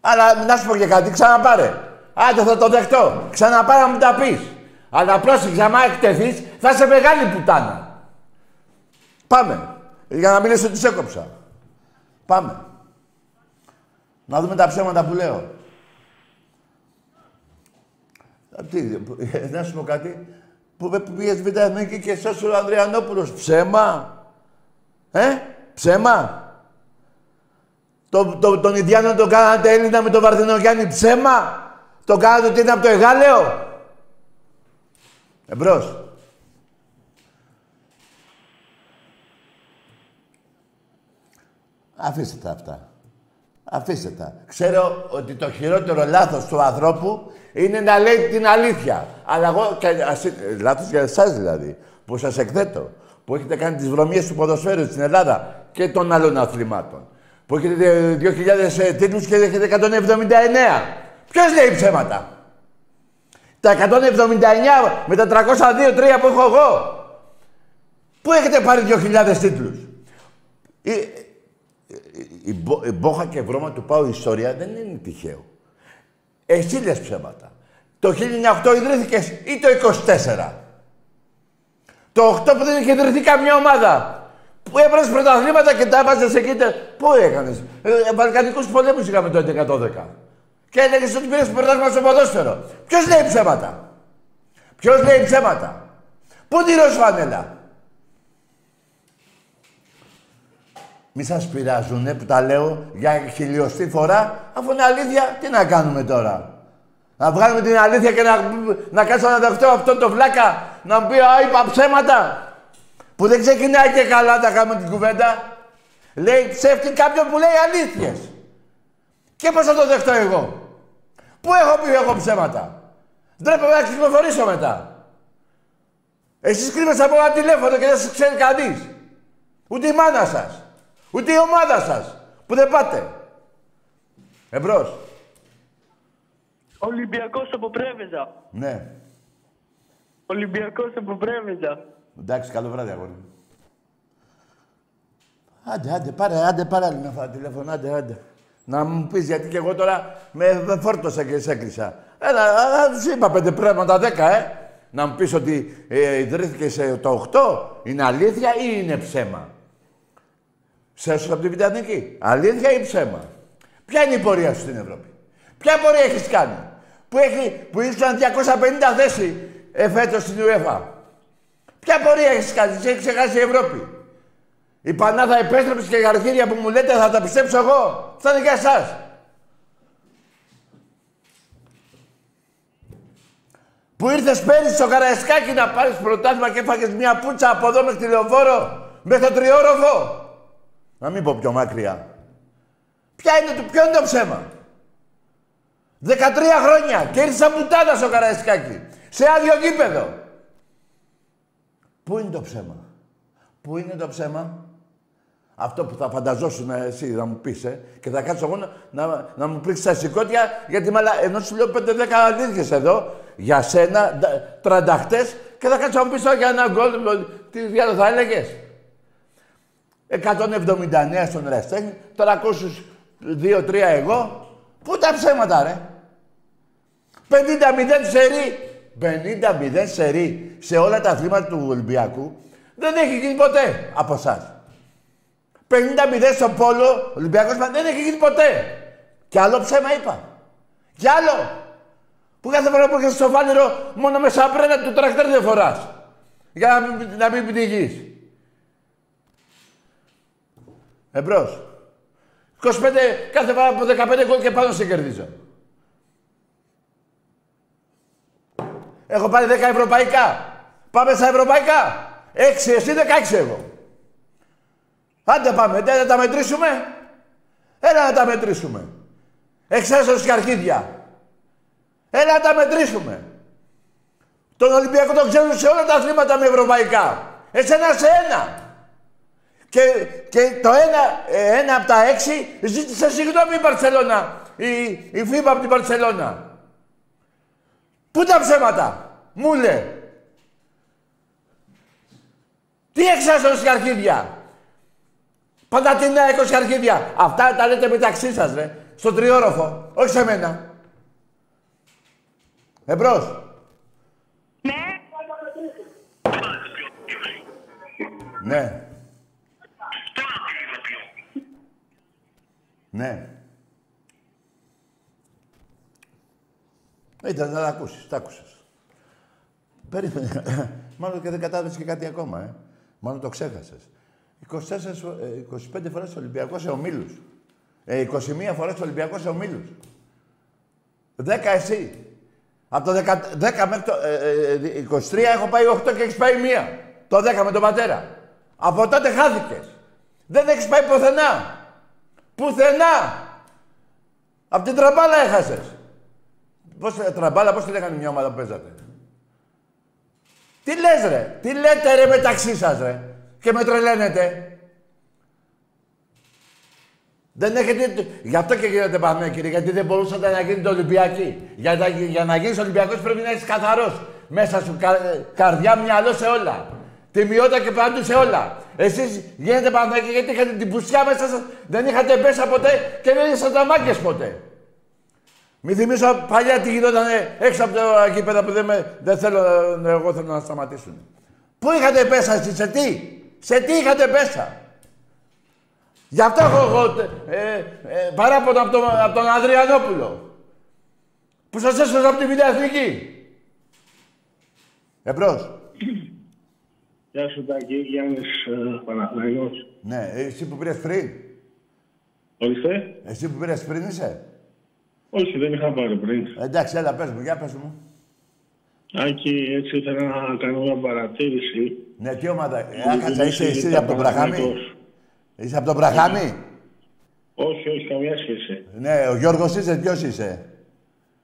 Αλλά να σου πω και κάτι, ξαναπάρε. Άντε θα το δεχτώ. Ξαναπάρε να μου τα πεις. Αλλά πρόσεξε, άμα εκτεθείς, θα είσαι μεγάλη πουτάνα. Πάμε. Για να μιλήσω ότι σε έκοψα. Πάμε. Να δούμε τα ψέματα που λέω. Τι, να σου πω κάτι. Που, που πήγες β' εθνική και εσάς ο Ανδριανόπουλος. Ψέμα. Ε, ψέμα. Το, το, τον Ιντιάνο τον κάνατε Έλληνα με τον Βαρδινογιάννη ψέμα; Τον κάνατε ότι είναι από το Εγάλεο; Εμπρός. Αφήστε τα αυτά. Αφήστε τα. Ξέρω ότι το χειρότερο λάθος του ανθρώπου είναι να λέει την αλήθεια. Αλλά εγώ, και, λάθος για εσάς δηλαδή, που σας εκθέτω, που έχετε κάνει τις βρωμίες του ποδοσφαίρου στην Ελλάδα και των άλλων αθλημάτων που έχετε 2.000 ε, τίτλους και έχετε 179. Ποιος λέει ψέματα; Τα 179 με τα 302-3 που έχω εγώ. Πού έχετε πάρει 2.000 τίτλους; Η, η, η, η, μπόχα και βρώμα του πάω ιστορία δεν είναι τυχαίο. Εσύ λες ψέματα. Το 1908 ιδρύθηκες ή το 24. Το 8 που δεν είχε ιδρυθεί καμιά ομάδα; Πού έβρασε πρωταθλήματα και τα έβαζες εκεί. Πού έκανες; Ε, Βαλκανικούς πολέμους είχαμε το 11-12. Και έλεγες ότι πήρες πρωτάθλημα στο ποδόσφαιρο. Ποιος λέει ψέματα; Ποιος λέει ψέματα; Πού τη φανέλα; Μη σας πειράζουνε που τα λέω για χιλιοστή φορά, αφού είναι αλήθεια, τι να κάνουμε τώρα; Να βγάλουμε την αλήθεια και να, να κάτσω να δεχτώ αυτό το βλάκα, να μου πει Α, είπα ψέματα. Που δεν ξεκινάει και καλά να κάνουμε την κουβέντα. Λέει ψεύτη κάποιον που λέει αλήθειες. Και πώς θα το δεχτώ εγώ; Πού έχω πει εγώ ψέματα; Ντρέπομαι να κυκλοφορήσω μετά. Εσείς κρύβεστε από ένα τηλέφωνο και δεν σας ξέρει κανείς. Ούτε η μάνα σας. Ούτε η ομάδα σας. Που δεν πάτε. Εμπρός. Ολυμπιακός από Πρέβεζα. Ναι. Ολυμπιακός από Πρέβεζα. Εντάξει, καλό βράδυ, αγόρι μου. Άντε, άντε, πάρε, άντε, πάρε άλλη μια φορά τηλέφωνο, άντε, άντε. Να μου πεις, γιατί και εγώ τώρα με φόρτωσα και σε έκλεισα. Έλα, σου είπα πέντε πράγματα, δέκα, ε. Να μου πεις ότι ε, ιδρύθηκε σε το 8, είναι αλήθεια ή είναι ψέμα; Σε έσω από την Βιτανική. Αλήθεια ή ψέμα; Ποια είναι η πορεία σου στην Ευρώπη; Ποια πορεία έχεις κάνει; Που, έχει, που ήσουν 250 θέση εφέτος στην UEFA. Ποια πορεία έχεις κάνει, έχεις ξεχάσει η Ευρώπη; Η Πανάδα επέστρεψε και η αρχίδια που μου λέτε θα τα πιστέψω εγώ. Θα είναι για εσάς. Που ήρθες πέρυσι στο Καραϊσκάκι να πάρεις πρωτάθλημα και έφαγες μια πουτσα από εδώ μέχρι τη Λεωφόρο, μέχρι το τριόροφο. Να μην πω πιο μακριά. Ποια είναι το, ποιο είναι το ψέμα; 13 χρόνια και ήρθε σαν πουτάνα στο Καραϊσκάκι. Σε άδειο γήπεδο. Πού είναι το ψέμα; Πού είναι το ψέμα; Αυτό που θα φανταζόσουν εσύ να μου πεις, ε, και θα κάτσω εγώ να, να, να μου πρίξεις τα σηκώτια, γιατί μαλα, ενώ σου λέω 5-10 αλήθειες εδώ, για σένα, τρανταχτές, και θα κάτσω να μου πεις για ένα γκολ, τι διάλογο θα έλεγες. 179 στον Ρεστέν, 302-3 εγώ. Πού τα ψέματα, ρε; 50-0 σερί. 50-0 σερί σε όλα τα αθλήματα του Ολυμπιακού δεν έχει γίνει ποτέ από εσάς. 50-0 στο πόλο, Ολυμπιακός δεν έχει γίνει ποτέ. Κι άλλο ψέμα είπα. Κι άλλο. Που κάθε φορά που έχεις στο φάληρο, μόνο με σαπρένα του τρακτέρ δεν φοράς. Για να μην, να μην πνιγείς. Εμπρός. 25, κάθε φορά από 15 γκολ και πάνω σε κερδίζω. Έχω πάρει 10 ευρωπαϊκά. Πάμε στα ευρωπαϊκά. 6 εσύ, 16 εγώ. Άντε πάμε, έλα να τα μετρήσουμε. Έλα να τα μετρήσουμε. Εξέσω και αρχίδια. Έλα να τα μετρήσουμε. Τον Ολυμπιακό τον ξέρουν σε όλα τα αθλήματα με ευρωπαϊκά. Εσένα σε ένα. Και, και το ένα, ε, ένα από τα έξι ζήτησε συγγνώμη η Μπαρσελώνα. Η, η FIBA από την Μπαρσελώνα. Πού τα ψέματα; Μου λέει. Τι εξάσω και αρχίδια; Παντατινά έκοση αρχίδια. Αυτά τα λέτε μεταξύ σας, ρε. Στον τριόροφο. Όχι σε μένα. Εμπρός. Ναι. Ναι. Ναι. Ήταν να τα ακούσεις. Τα άκουσες. Περίμενε. Μάλλον και δεν κατάλαβες και κάτι ακόμα, ε. Μάλλον το ξέχασες. 24, ε, 25 φορές Ολυμπιακός σε ομίλους. Ε, 21 φορές Ολυμπιακός σε ομίλους. 10 εσύ. Από το 10, 10 μέχρι το ε, 23 ε, έχω πάει 8 και έχεις πάει μία. Το 10 με τον πατέρα. Από τότε χάθηκες. Δεν έχεις πάει πουθενά. Πουθενά. Από την τραμπάλα έχασες. Πώς, τραμπάλα, πώς τη λέγανε μια ομάδα που παίζατε; Τι λες ρε, τι λέτε ρε μεταξύ σας ρε; Και με τρελαίνετε. Δεν έχετε... Γι' αυτό και γίνετε πάμε, κύριε, γιατί δεν μπορούσατε να γίνετε Ολυμπιακοί. Για, να, για να γίνεις Ολυμπιακός πρέπει να είσαι καθαρός. Μέσα σου κα, καρδιά, μυαλό σε όλα. Τιμιότητα και παντού σε όλα. Εσείς γίνετε Παναθηναϊκοί γιατί είχατε την πουσιά μέσα σας, δεν είχατε πέσα ποτέ και δεν ήσασταν μάγκες ποτέ. Μη θυμίσω παλιά τι γινόταν έξω από το γήπεδα που δεν, με, δεν θέλω, εγώ θέλω να σταματήσουν. Πού είχατε πέσα εσείς, σε τι, σε τι είχατε πέσα; Γι' αυτό έχω εγώ ε, ε, παράπονο από τον, από τον Αδριανόπουλο. Που σας έσωσα από τη Β' Εθνική. Εμπρός. Γεια σου Τάκη, Γιάννης ε, Παναθηναϊκός. Ναι, εσύ που πήρες πριν. Ορίστε. Εσύ που πήρες πριν είσαι. Όχι, δεν είχα πάρει πριν. Εντάξει, έλα, πες μου, για πες μου. Άκη, έτσι ήθελα να κάνω μια παρατήρηση. Ναι, τι ομάδα. Άκατσα, είσαι εσύ από τον Βραχάμι. Είσαι από τον Βραχάμι. Όχι, όχι, καμιά σχέση. Ναι, ο Γιώργος είσαι, ποιος είσαι;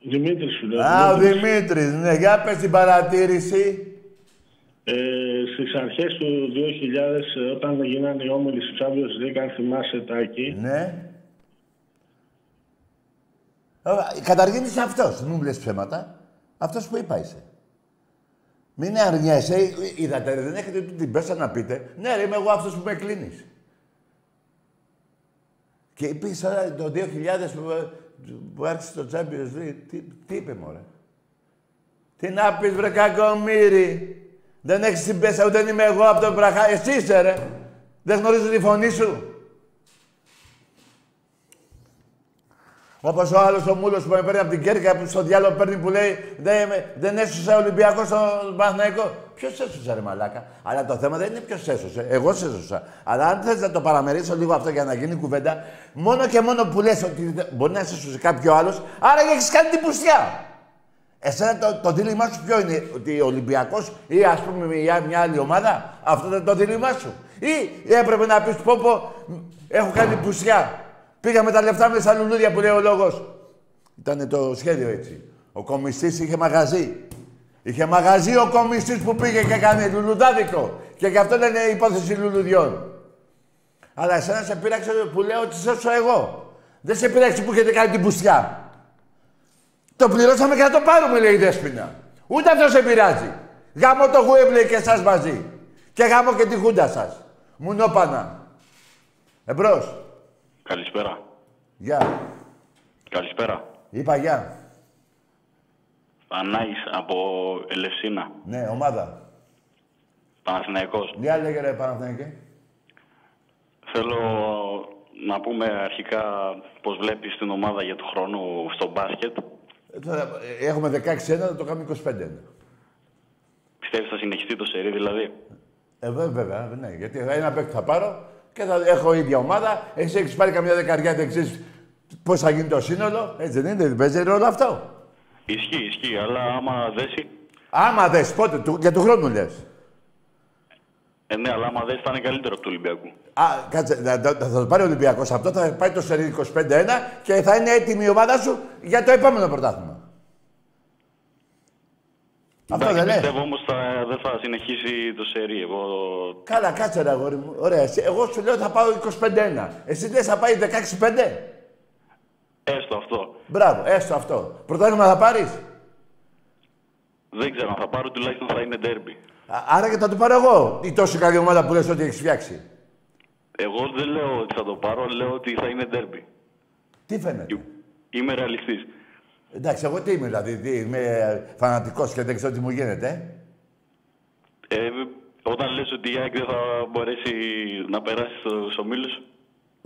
Δημήτρης σου λέω. Α, ο Δημήτρης, ναι, για πες την παρατήρηση. Ε, στις αρχές του 2000, όταν γίνανε οι όμιλοι του Champions League, αν θυμάσαι Τάκη, Ναι. Ε, Καταρχήν είσαι αυτός, μην μου λες ψέματα. Αυτός που είπα είσαι. Μην αρνιέσαι. Ε, Είδατε, ρε, δεν έχετε ούτε την πέσα να πείτε. Ναι, ρε, είμαι εγώ αυτός που με κλείνεις. Και είπες τώρα το 2000 που, που άρχισε το Champions League, τι, τι είπε μωρέ; Τι να πεις βρε κακομύρι. Δεν έχεις την πέσα, ούτε είμαι εγώ από τον Βραχά. Εσύ είσαι ρε. Δεν γνωρίζω τη φωνή σου. Όπως ο άλλος ο Μούλος που με παίρνει από την Κέρκα που στο διάλογο παίρνει που λέει Δεν, δεν έσωσε ο Ολυμπιακός στον Παναθηναϊκό. Ποιος έσωσε, ρε Μαλάκα; Αλλά το θέμα δεν είναι ποιος έσωσε. Εγώ σε έσωσα. Αλλά αν θες να το παραμερίσω λίγο αυτό για να γίνει κουβέντα, μόνο και μόνο που λες ότι μπορεί να έσωσε κάποιος άλλος, άρα έχεις κάνει την πουστιά. Εσένα το, το δίλημά σου ποιο είναι, ότι ο Ολυμπιακός ή ας πούμε μια, μια άλλη ομάδα, αυτό είναι το δίλημά σου. Ή έπρεπε να πεις πω, πω έχω κάνει πουστιά. Πήγα με τα λεφτά με στα λουλούδια που λέει ο λόγος. Ήταν το σχέδιο έτσι. Ο κομιστής είχε μαγαζί. Είχε μαγαζί ο κομιστής που πήγε και έκανε λουλουδάδικο. Και γι' αυτό λένε υπόθεση λουλουδιών. Αλλά εσένα σε πείραξε που λέω ότι σε έσω εγώ. Δεν σε πείραξε που έχετε κάνει την πουστιά. Το πληρώσαμε και θα το πάρουμε, λέει η Δέσποινα. Ούτε αυτό σε πειράζει. Γάμο το γουέμπλε και εσά μαζί. Και γάμο και τη χούντα σας. Μουνόπανα. Εμπρός. Καλησπέρα. Γεια. Καλησπέρα. Είπα γεια. Πανάγης από Ελευσίνα. Ναι, ομάδα. Παναθηναϊκός. Για λέγε ρε Παναθηναϊκέ. Θέλω να πούμε αρχικά πώς βλέπεις την ομάδα για του χρόνου στο μπάσκετ. Ε, τώρα, ε, έχουμε 16-1, θα το κάνουμε 25-1. Πιστεύεις θα συνεχιστεί το σερί δηλαδή; Ε, βέ- βέβαια, ναι, γιατί ένα παίκτη θα πάρω και θα έχω ίδια ομάδα. Εσύ έχεις πάρει καμιά δεκαριά, δεν ξέρεις πώς θα γίνει το σύνολο. Έτσι δεν είναι, δεν παίζει ρόλο αυτό. Ισχύει, ισχύει, αλλά άμα δέσει... Άμα δες πότε, του, για του χρόνου λες. Ε, ναι, αλλά άμα δέσει θα είναι καλύτερο από του Ολυμπιακού. Α, κάτσε, θα, θα, θα το πάρει ο Ολυμπιακός αυτό, θα πάει το σερί 25-1 και θα είναι έτοιμη η ομάδα σου για το επόμενο πρωτάθλημα. Αυτό δεν λέει. Πιστεύω όμως θα, δεν θα συνεχίσει το σερί. Εγώ Καλά, κάτσε ρε αγόρι μου. Ωραία, εσύ, εγώ σου λέω θα πάω 25-1. Εσύ λες θα πάει 16-5. έστω αυτό. Μπράβο, έστω αυτό. Πρωτάθλημα θα πάρεις; Δεν ξέρω αν θα πάρω, τουλάχιστον θα είναι ντέρμπι. Άρα και θα το πάρω εγώ. Η τόσο καλή ομάδα που λες ότι έχεις φτιάξει; Εγώ δεν λέω ότι θα το πάρω, λέω ότι θα είναι ντέρμπι. Τι φαίνεται; Είμαι ρεαλιστής. Εντάξει, εγώ τι είμαι, δηλαδή, τι, είμαι φανατικός και δεν ξέρω τι μου γίνεται. ε. Ε, όταν λες ότι η ΑΕΚ δεν θα μπορέσει να περάσει στους ομίλους,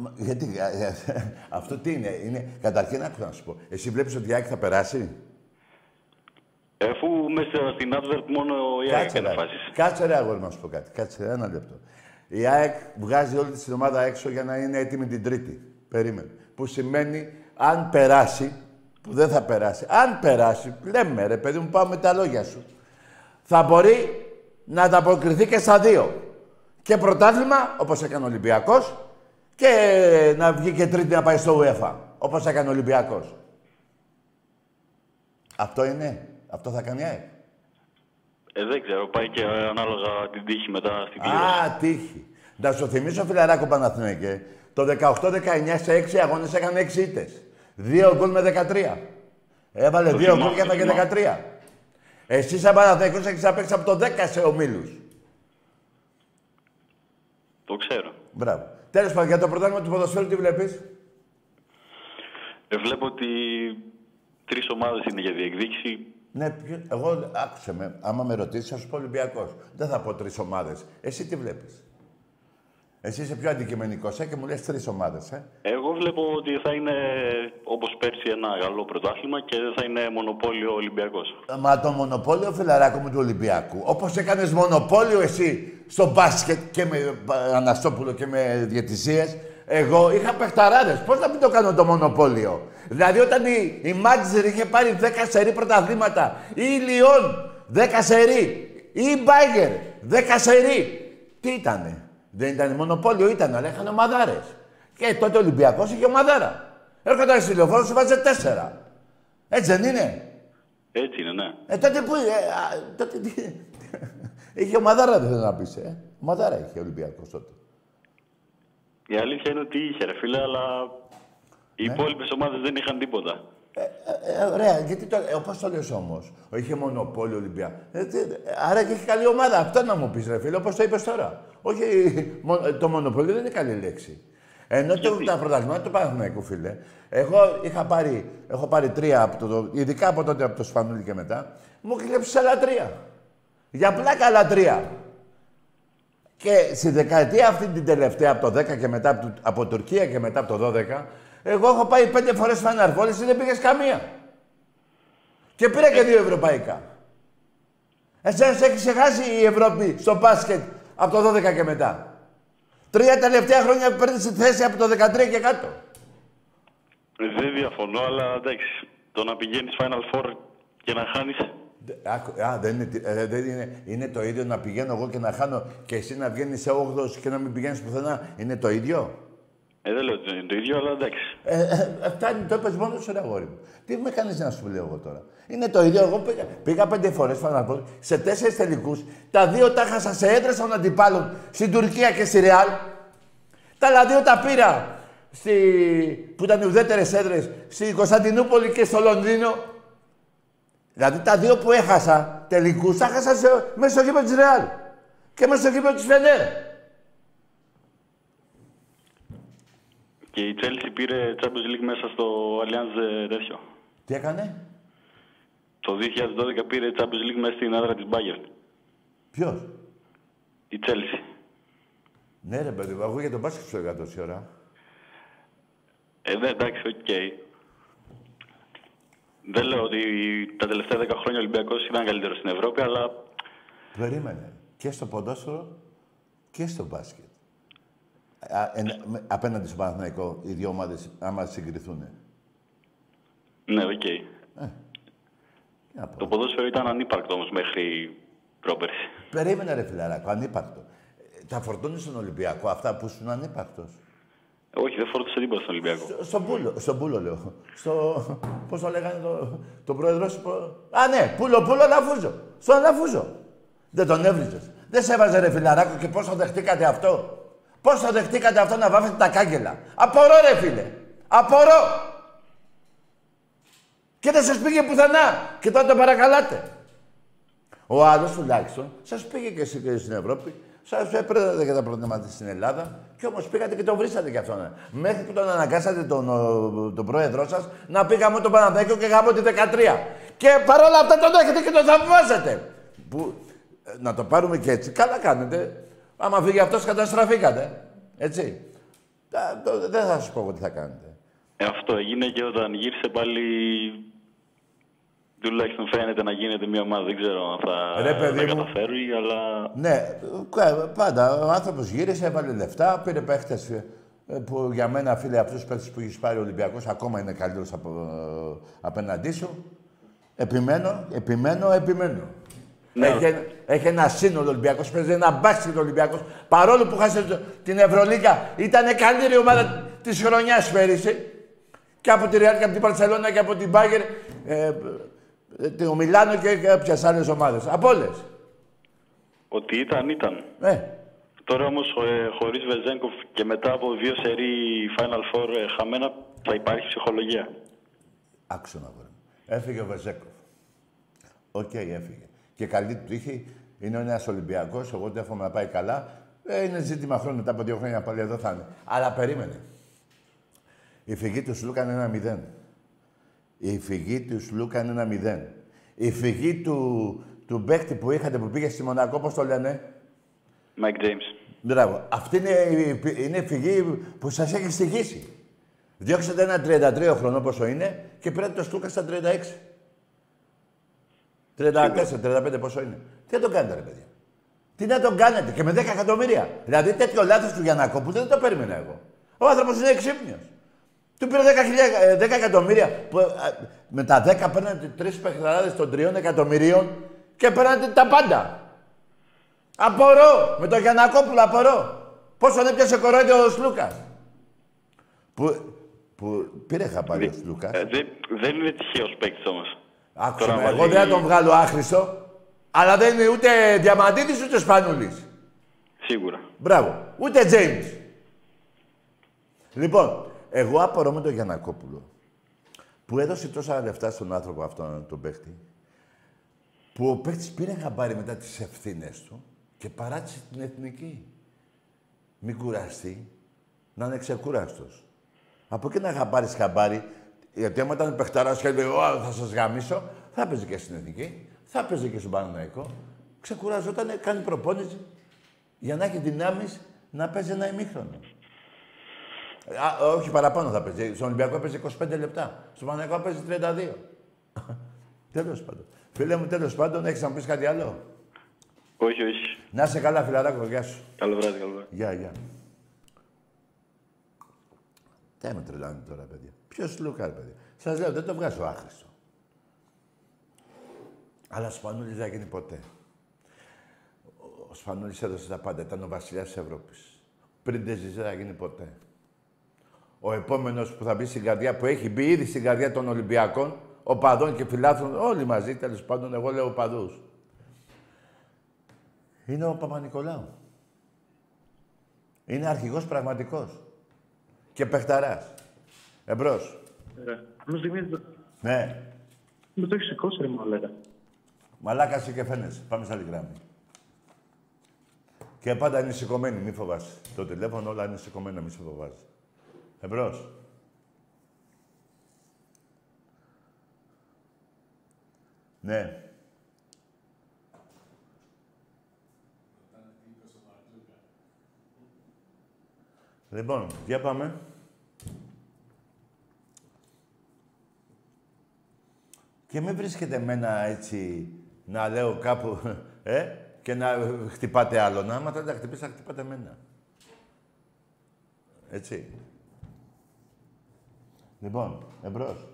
Μα, Γιατί, ε, ε, αυτό τι είναι, είναι, καταρχήν άκου να σου πω. Εσύ βλέπεις ότι η ΑΕΚ θα περάσει; αφού μέσα στην Advert μόνο η ΑΕΚ Κάτσε έκανε ρε, φάσεις. κάτσε ρε αγόρι να σου πω κάτι. Κάτσε ρε, ένα λεπτό. Η ΑΕΚ βγάζει όλη την ομάδα έξω για να είναι έτοιμη την Τρίτη. Περίμενε. Που σημαίνει αν περάσει, που δεν θα περάσει, αν περάσει, λέμε ρε παιδί μου, πάμε τα λόγια σου. Θα μπορεί να ανταποκριθεί και στα δύο. Και πρωτάθλημα, όπως έκανε ο Ολυμπιακός, και να βγει και τρίτη να πάει στο UEFA, όπως έκανε ο Ολυμπιακός. Αυτό είναι. Αυτό θα κάνει η ΑΕΚ. Ε, δεν ξέρω, πάει και ανάλογα την τύχη μετά στην κλήρωση. Α, τύχη. Να σου θυμίσω, φιλαράκο Παναθηναϊκέ, το 18-19 σε 6 αγώνες έκανε 6 ήττες. Δύο γκολ με 13. Έβαλε Το δύο θυμάμαι, γκολ και το έφαγε θυμάμαι. 13. Εσύ σαν Παναθηναϊκός έχεις να παίξεις από το 10 σε ομίλους. Το ξέρω. Μπράβο. Τέλος πάντων, για το πρωτάθλημα του ποδοσφαίρου τι βλέπεις; Ε, βλέπω ότι τρεις ομάδες είναι για διεκδίκηση. Ναι, ποιο- εγώ άκουσε με. Άμα με ρωτήσεις, θα σου πω Ολυμπιακός. Δεν θα πω τρεις ομάδες. Εσύ τι βλέπεις; Εσύ είσαι πιο αντικειμενικός ε, και μου λες τρεις ομάδες. Ε. Εγώ βλέπω ότι θα είναι όπως πέρσι ένα καλό πρωτάθλημα και δεν θα είναι μονοπόλιο Ολυμπιακός. Μα το μονοπόλιο φιλαράκο μου του Ολυμπιακού, όπως έκανες μονοπόλιο εσύ στο μπάσκετ και με ε, Αναστόπουλο και με διαιτησίες, εγώ είχα παιχταράδες. Πώς να μην το κάνω το μονοπόλιο; Δηλαδή, όταν η, η Μάντζερ είχε πάρει 10 σερή πρωταθλήματα, ή η Λιόν 10 σερή, ή η Μπάγκερ 10 σερή. Τι ήτανε; Δεν ήταν μονοπόλιο, ήταν, αλλά είχαν ομαδάρες. Και τότε ο Ολυμπιακός είχε ομαδάρα. Έρχονταν στη λεωφόρο, σου βάζε 4. Έτσι δεν είναι; Έτσι είναι, ναι. Ε, τότε που. Ε, α, τότε τι. είχε ομαδάρα, δεν θέλω να πεις. Ε. Ομαδάρα είχε ο Ολυμπιακός τότε. Η αλήθεια είναι ότι είχε ρε φίλε, αλλά οι Ναι. υπόλοιπες ομάδες δεν είχαν τίποτα. Ε, ε, ωραία, γιατί το. Ε, Πώς το λες όμως; Είχε μονοπόλιο Ολυμπιακό. Ε, τι- ε, άρα και έχει καλή ομάδα. Αυτό να μου πεις, ρε φίλε, όπως το είπες τώρα. Όχι, μο- ε, το μονοπόλιο δεν είναι καλή λέξη. Ενώ το, τα πρωταθλήματα του Παναθηναϊκού, φίλε. Εγώ είχα πάρει, έχω πάρει τρία, από το, ειδικά από τότε από το Σπανούλι και μετά, μου έχει κλέψεις άλλα τρία. Για πλάκα άλλα τρία. Και στη δεκαετία αυτή την τελευταία, από το 10 και μετά, από, του- από Τουρκία και μετά από το 12, εγώ έχω πάει πέντε φορές φαναρβόλες και δεν πήγες καμία. Και πήρα και δύο ευρωπαϊκά. Εσένα σε έχεις ξεχάσει η Ευρώπη στο μπάσκετ από το 12 και μετά. Τρία τελευταία χρόνια παίρνεις τη θέση από το 13 και κάτω. Ε, Δεν διαφωνώ, αλλά εντάξει. Το να πηγαίνεις Final Four και να χάνεις... Δε- άκου- Α, δεν είναι, τι- ε, δεν είναι, είναι το ίδιο να πηγαίνω εγώ και να χάνω και εσύ να βγαίνεις σε 8 και να μην πηγαίνεις πουθενά. Είναι το ίδιο; Ε, δεν λέω ότι είναι το ίδιο, αλλά εντάξει. Ε, ε, ε, φτάνει, το είπες μόνος σου, ρε αγόρι μου. Τι με κάνεις να σου λέω εγώ τώρα. Είναι το ίδιο. Εγώ πήγα, πήγα πέντε φορές Φαναρπόλ, σε τέσσερις τελικούς. Τα δύο τα χάσα σε έδρες των αντιπάλων στην Τουρκία και στη Ρεάλ. Τα άλλα δύο τα πήρα στη, που ήταν οι ουδέτερες έδρες στη Κωνσταντινούπολη και στο Λονδίνο. Δηλαδή τα δύο που έχασα τελικούς τα έχασα σε, μέσα στο γήπεδο της Ρεάλ και μέσα στο γήπεδο της Φενέρ. Και η Chelsea πήρε Champions League μέσα στο Allianz ε, τέτοιο. Τι έκανε; Το 2012 πήρε Champions League μέσα στην έδρα της Bayern. Ποιος; Η Chelsea. Ναι ρε παιδί μου, εγώ για τον μπάσκετ σου έλεγα τόση ώρα. Ε, ναι, εντάξει, οκ. Δεν λέω ότι τα τελευταία 10 χρόνια ο Ολυμπιακός ήταν καλύτερος στην Ευρώπη, αλλά Περίμενε. Και στο ποδόσφαιρο και στο μπάσκετ. Α, εν- με- απέναντι στο Παναθηναϊκό οι δύο ομάδες άμα συγκριθούν. ναι, οκ. Τι να πω. Το ποδόσφαιρο ήταν ανύπαρκτο όμως μέχρι πρόπερση. Περίμενε ρε φιλαράκο, ανύπαρκτο. Ε, Τα φορτώνεις στον Ολυμπιακό αυτά που ήσουν ανύπαρκτος; Όχι, δεν φόρτωσε τίποτα στον Ολυμπιακό. Στο- Στον Πούλο, στον Πούλο λέω. Στο, πώς το λέγανε το, το πρόεδρό σου. πο- Α, ναι, Πούλο, Πούλο, Λαφούζο. Στον Λαφούζο. Δεν τον έβριζες. Δεν σε έβαζε ρε φιλαράκο και πώς το δεχτήκατε αυτό; Πώς το δεχτήκατε αυτό να βάφετε τα κάγκελα; Απορώ ρε φίλε. Απορώ. Και δεν σας πήγε πουθενά. Και τότε το παρακαλάτε. Ο άλλος τουλάχιστον σας πήγε και εσύ και στην Ευρώπη. Σας έπαιρνε για τα προβλήματα στην Ελλάδα και όμως πήγατε και τον βρήσατε κι αυτόν. Μέχρι που τον αναγκάσατε τον, ο, τον πρόεδρό σας να πει γάμο τον Παναθηναϊκό και γάμο τη 13. Και παρόλα αυτά τον έχετε και τον θαυμάζετε. Που, ε, να το πάρουμε και έτσι. Καλά κάνετε. Άμα φύγει αυτός, καταστραφήκατε. Έτσι. Τα- το- δεν θα σας πω εγώ τι θα κάνετε. Ε, αυτό έγινε και όταν γύρισε πάλι. Τουλάχιστον φαίνεται να γίνεται μια ομάδα. Δεν ξέρω αν θα Ρε, παιδί τα μου. καταφέρει, αλλά Ναι, κα- πάντα. Ο άνθρωπος γύρισε, έβαλε λεφτά, πήρε παίχτες που για μένα, φίλε, αυτούς τους παίχτες που έχεις πάρει ο Ολυμπιακός ακόμα είναι καλύτερος από, απέναντί σου. Επιμένω, επιμένω, επιμένω. Ναι. Έχει, έχει ένα σύνολο Ολυμπιακός, παίζει ένα μπάσκετ Ολυμπιακός. Παρόλο που χάσε το- την Ευρωλίγα, ήταν η καλύτερη ομάδα της χρονιάς πέρυσι. Και από τη Ρεάλ και από την Μπαρσελόνα και από την Μπάγερν, ε, ε, το Μιλάνο και κάποιες άλλες ομάδες. Από όλες. ότι ήταν, ήταν. Ε, Τώρα όμως ε, χωρίς Βεζένκοφ και μετά από δύο σερί Final Four ε, χαμένα θα υπάρχει ψυχολογία. Άκουσα να βρω. Έφυγε ο Βεζέκοφ. Οκ, έφυγε. Και καλή του τύχη. Είναι ένα Ολυμπιακός. Εγώ του εύχομαι να πάει καλά. Ε, είναι ζήτημα χρόνου. Μετά από δύο χρόνια πάλι εδώ θα είναι. Αλλά περίμενε. Η φυγή του Σλούκα είναι ένα μηδέν. Η φυγή του Σλούκα είναι ένα μηδέν. Η φυγή του, του παίκτη που είχατε που πήγε στη Μονακό, πώς το λένε; Mike James. Μπράβο. Αυτή είναι, η- είναι η φυγή που σας έχει στοιχήσει. Διώξατε ένα 33 χρόνο πόσο είναι και πήρατε το Στούκα στα 36. 34, 35 πόσο είναι. Τι να τον κάνετε, ρε παιδιά. Τι να τον κάνετε και με 10 εκατομμύρια. Δηλαδή τέτοιο λάθος του Γιανακόπουλου δεν το περίμενα εγώ. Ο άνθρωπος είναι εξύπνιος. Του πήρε 10, χιλιά- ε, 10 εκατομμύρια. Που, ε, με τα 10 παίρνατε τρεις παιχνιδάρε των 3 εκατομμυρίων και παίρνατε τα πάντα. Απορώ! Με τον Γιανακόπουλο απορώ. Πόσο δεν πιάσε κορόιδιο ο Σλούκας. Που, που πήρε χαπάρι ο Σλούκας. Ε, δεν, δεν είναι τυχαίος παίκτης όμως. Άκουσα τώρα με, μαζί- εγώ δεν θα τον βγάλω άχρηστο. Αλλά δεν είναι ούτε Διαμαντίδης ούτε Σπανούλης. Σίγουρα. Μπράβο. Ούτε Τζέιμς. Λοιπόν, εγώ απορώ με τον Γιανακόπουλο που έδωσε τόσα λεφτά στον άνθρωπο αυτόν τον παίχτη που ο παίχτης πήρε χαμπάρι μετά τις ευθύνες του και παράτησε την εθνική. Μην κουραστεί, να είναι ξεκούραστος. Από εκεί να χαμπάρεις χαμπάρι, γιατί άμα ήταν παιχταράς και έλεγε «Ω, θα σας γαμίσω», θα παίζει και στην εθνική, θα παίζει και στον Παναναϊκό. Ξεκουραζόταν, κάνει προπόνηση για να έχει δυνάμεις να παίζει ένα ημίχρονο. Α, όχι παραπάνω θα παίζει. Στον Ολυμπιακό παίζει 25 λεπτά. Στον Παναγιακό παίζει 32. τέλος πάντων. Φίλε μου, τέλος πάντων, έχεις να μου πεις κάτι άλλο; Όχι, όχι. Να είσαι καλά, φιλαράκο, γεια σου. Καλό βράδυ, καλό βράδυ. Γεια, γεια. Τι με τρελάνε τώρα, παιδιά. Ποιος Λούκα, ρε παιδιά. Σας λέω, δεν το βγάζω άχρηστο. Αλλά Σπανούλης δεν θα γίνει ποτέ. Ο Σπανούλης έδωσε τα πάντα. Ήταν ο βασιλιάς της Ευρώπης. Πριν δεν ζήσει, δεν θα γίνει ποτέ. Ο επόμενος που θα μπει στην καρδιά, που έχει μπει ήδη στην καρδιά των Ολυμπιακών, οπαδών και φιλάθλων, όλοι μαζί τέλος πάντων, εγώ λέω οπαδού. Είναι ο Παπα-Νικολάου. Είναι αρχηγός πραγματικός. Και παιχταράς. Εμπρός. Μου θυμίζει. Ναι. Μου το έχεις σηκώσει, ρε μαλάκα. Μαλάκα είσαι και φαίνεσαι. Πάμε σε άλλη γράμμη. Και πάντα είναι σηκωμένοι, μη φοβάσαι. Το τηλέφωνο όλα είναι σηκωμένα, μη σε φοβάσαι. Εμπρός. Ναι. Λοιπόν, για πάμε. Και μην βρίσκετε εμένα έτσι να λέω κάπου, ε, και να χτυπάτε άλλον. Άμα δεν τα χτυπήσει, θα χτυπάτε εμένα. Έτσι. Λοιπόν, εμπρός.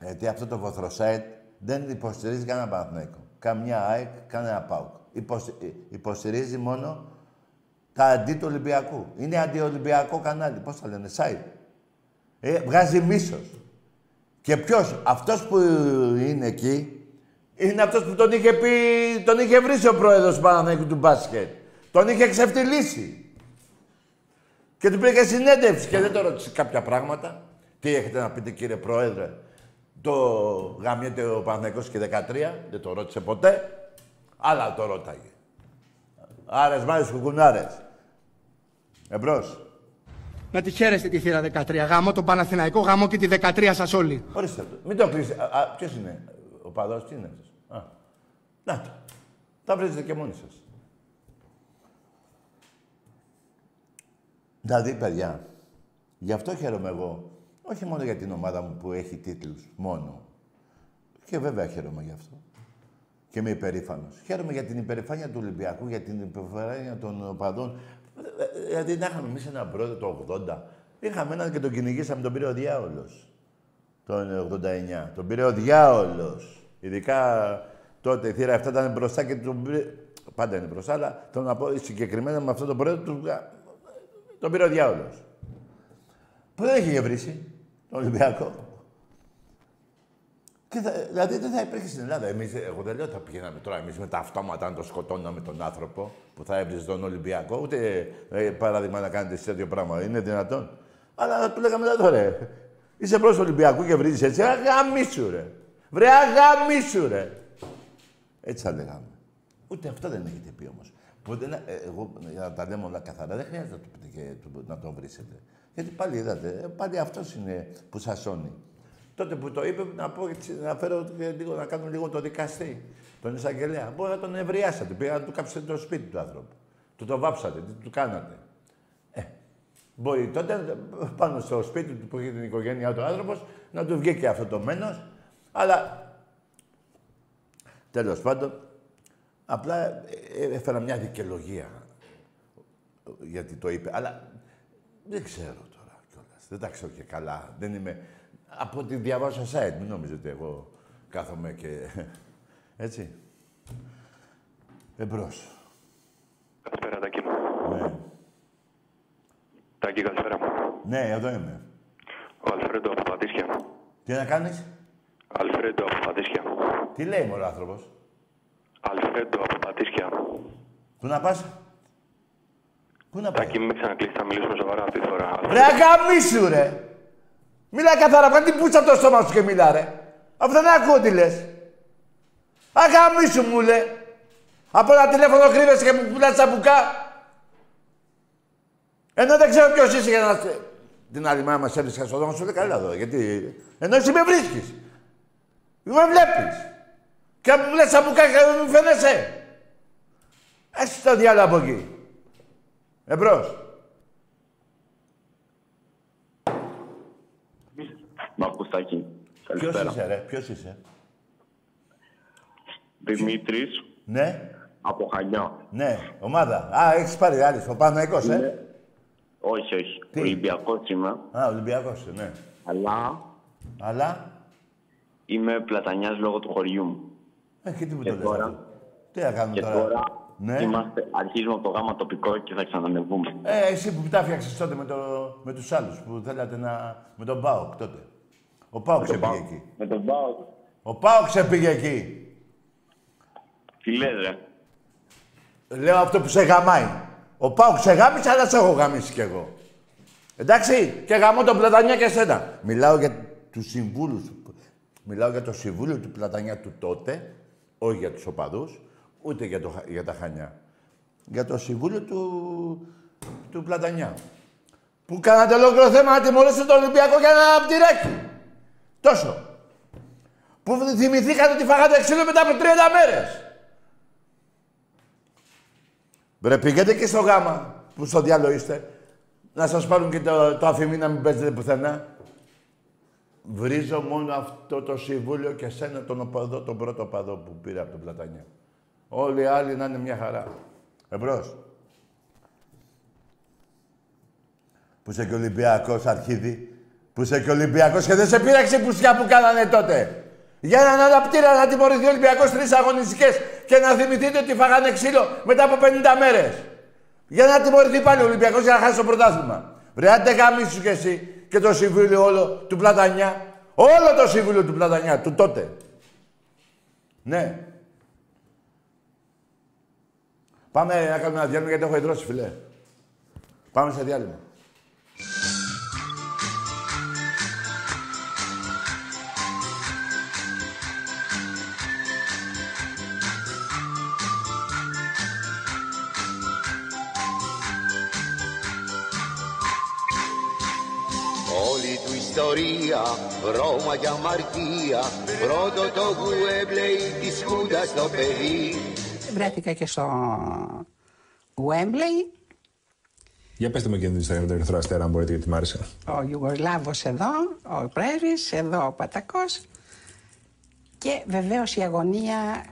Γιατί αυτό το βοθροσάιτ δεν υποστηρίζει κανένα Παναθηναϊκό. Καμιά ΑΕΚ, κανένα ΠΑΟΚ. Υποσ- ε, υποστηρίζει μόνο τα αντί του Ολυμπιακού. Είναι αντιολυμπιακό κανάλι. Πώς θα λένε, site. Ε, βγάζει μίσος. Και ποιος, αυτός που είναι εκεί, είναι αυτός που τον είχε πει, τον είχε βρει ο πρόεδρος του Παναθηναϊκού του μπάσκετ. Τον είχε ξεφτυλίσει. Και του πήγε συνέντευξη και δεν το ρώτησε κάποια πράγματα. Τι έχετε να πείτε κύριε Πρόεδρε; Το γαμιέται ο Παναθηναϊκός και 13, δεν το ρώτησε ποτέ. Αλλά το ρώταγε. Άρες, μάρες, κουκουνάρες. Εμπρός. Να τη χαίρεστε τη θύρα 13. Γάμο τον Παναθηναϊκό, γάμο και τη 13 σας όλοι. Ορίστε. Μην το πεις. Α, α, ποιος είναι; Ο παδός, τι είναι αυτός; Α. Να το. Τα βρίζετε και μόνοι σας. Δηλαδή, παιδιά, γι' αυτό χαίρομαι εγώ. Όχι μόνο για την ομάδα μου που έχει τίτλους, μόνο. Και βέβαια χαίρομαι γι' αυτό. Και είμαι υπερήφανος. Χαίρομαι για την υπερηφάνεια του Ολυμπιακού, για την υπερηφάνεια των οπαδών. Ε, ε, Δηλαδή, να είχαμε εμείς έναν πρόεδρο το 80. Είχαμε έναν και τον κυνηγήσαμε, τον πήρε ο διάολος. Το 89. Τον πήρε ο διάολος. Ειδικά τότε η θύρα 7 ήταν μπροστά και τον πήρε. Πάντα είναι μπροστά, αλλά θέλω να πω συγκεκριμένα με αυτόν τον πρόεδρο του... τον πήρε ο διάολος. Που δεν είχε γευρίσει τον Ολυμπιακό; Και θα, δηλαδή δεν θα υπήρχε στην Ελλάδα. Εμείς, εγώ δεν λέω ότι θα πηγαίναμε τώρα εμείς με τα αυτόματα να το σκοτώναμε τον άνθρωπο που θα έβριζε τον Ολυμπιακό. Ούτε ε, παράδειγμα να κάνετε εσείς τέτοιο πράγμα. Είναι δυνατόν. Αλλά του λέγαμε εδώ ρε. Είσαι προς Ολυμπιακού και βρίζεις έτσι. Αγαμίσου ρε. Βρε αγαμίσου ρε. Έτσι θα λέγαμε. Ούτε αυτό δεν έχετε πει όμως. Ποτέ, ε, εγώ, για να τα λέμε όλα καθαρά, δεν χρειάζεται να το πείτε και το- να το βρίσετε. Γιατί πάλι είδατε, ε, πάλι αυτός είναι που σας σώνει. Τότε που το είπε, να πω έτσι, να φέρω και λίγο, να κάνω λίγο το δικαστή, τον εισαγγελέα. Μπορεί να τον ευριάσατε, πήγα να του κάψετε το σπίτι του άνθρωπου. Του το βάψατε, τι του κάνατε. Ε, μπορεί τότε πάνω στο σπίτι του που είχε την οικογένειά του ο άνθρωπος να του βγει και αυτό το μένος, αλλά τέλος πάντων απλά ε, ε, έφερα μια δικαιολογία γιατί το είπε, αλλά δεν ξέρω τώρα κιόλας. Δεν τα ξέρω και καλά. Δεν είμαι... Από ό,τι διαβάζω site, μην νομίζετε ότι εγώ κάθομαι και... Έτσι. Εμπρός. Καλησπέρα, Τάκη. Ναι. Τάκη, καλησπέρα. ναι, εδώ είμαι. Ο Αλφρέντο από Πατήσια. Τι να κάνεις; Αλφρέντο από Πατήσια. Τι λέει μωρό άνθρωπος; Αλφρέντο από Πατήσια. Πού να πας; Πού να πάει; Τάκη, μην ξανακλείσει, θα μιλήσουμε σοβαρά αυτή τη φορά. Ρε αγαμίσου ρε. Μίλα καθαρά, βγάλ την πούτσα από το στόμα σου και μιλά ρε. Αυτό δεν ακούω τι λες. Αγαμίσου μου λέ. Από ένα τηλέφωνο κρύβεσαι και μου πουλάς τσαμπουκά. Ενώ δεν ξέρω ποιος είσαι για να... σε- Την άλλη μέρα μας έβρισκα στο δρόμο σου, λέει καλά εδώ. Γιατί... Ενώ εσύ με βρίσκεις. Με βλέπεις. Και μου λες τσαμπουκά και δεν μου φαίνεσαι. Έχει το διάλογο από εκεί. Εμπρός. Μαρκουστάκη. Ποιος Καλησπέρα. είσαι ρε, ποιος είσαι; Δημήτρης Ναι, από Χανιά. ναι, ομάδα. Α, έχεις πάρει άλλη, ο Παναϊκός, ε; Όχι, όχι. Τι; Ολυμπιακός είμαι, Α, Ολυμπιακός, ναι. αλλά Αλλά, είμαι πλατανιάς λόγω του χωριού μου. ε, και τι μου Και το λες τώρα- αυτό. Τι να κάνουμε Και τώρα; τώρα Ναι. είμαστε, αρχίζουμε από το γάμα τοπικό και θα ξανανεβούμε. Ε, εσύ που τα φτιάξες τότε με, το, με τους άλλους που θέλατε να... με τον Πάοκ τότε. Ο Πάοκ ξεπήγε εκεί. Με τον Πάο. Ο Πάοκ ξεπήγε εκεί. Τι λες, ρε. Λέω αυτό που σε γαμάει. Ο Πάοκ σε γάμισε, αλλά σε έχω γαμίσει κι εγώ. Εντάξει, και γαμώ τον Πλατανιά και εσένα. Μιλάω για τους συμβούλους. Μιλάω για το συμβούλιο του Πλατανιά του τότε, όχι για τους οπαδούς, ούτε για, το, Χα- για τα Χανιά. Για το συμβούλιο του, του Πλατανιά. Που κάνατε ολόκληρο θέμα να τιμωρήσετε τον Ολυμπιακό για ένα πτυράκι. Τόσο. Που θυμηθήκατε ότι φάγατε ξύλο μετά από 30 μέρες. Βρε πήγαινε και στο γάμα που στο διάλογο είστε. Να σας πάρουν και το, το αφημί να μην παίζετε πουθενά. Βρίζω μόνο αυτό το συμβούλιο και σένα τον οπαδό, τον πρώτο οπαδό που πήρε από τον Πλατανιά. Όλοι οι άλλοι να είναι μια χαρά. Εμπρός. Που είσαι και Ολυμπιακός, Αρχίδη. Που είσαι και Ολυμπιακός και δεν σε πείραξε η πουσιά που κάνανε τότε. Για έναν αναπτήρα να τιμωρηθεί ο Ολυμπιακός τρεις αγωνιστικές και να θυμηθείτε ότι φάγανε ξύλο μετά από 50 μέρες. Για να τιμωρηθεί πάλι ο Ολυμπιακός για να χάσει το πρωτάθλημα. Βρε, άντε γαμίσου κι εσύ και το συμβούλιο όλο του Πλατανιά. Όλο το συμβούλιο του Πλατανιά, του τότε. Ναι. Πάμε να κάνουμε ένα διάλειμμα γιατί έχω ιδρώσει, φιλέ. Πάμε σε διάλειμμα. Ιστορία, Ρώμα και αμαρτία Πρώτο το Γουέμπλεϊ της Χούντας το παιδί Βρέθηκα και στο Wembley. Για πετε μου και την ιστορία με τον Ερυθρό Αστέρα, αν μπορείτε, γιατί μ' άρεσε. Ο Ιουγκοσλάβος εδώ, ο πρέσβης, εδώ ο Πατακός. Και βεβαίως η αγωνία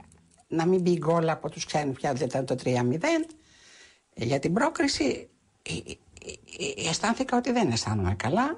να μην μπει γκολ από τους ξένους πια, δεν ήταν το 3-0. Ε, Για την πρόκριση ε, ε, ε, αισθάνθηκα ότι δεν αισθάνομαι καλά.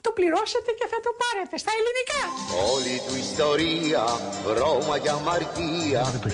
το πληρώσετε και θα το πάρετε στα ελληνικά. Όλη του ιστορία, Ρώμα και αμαρτία Το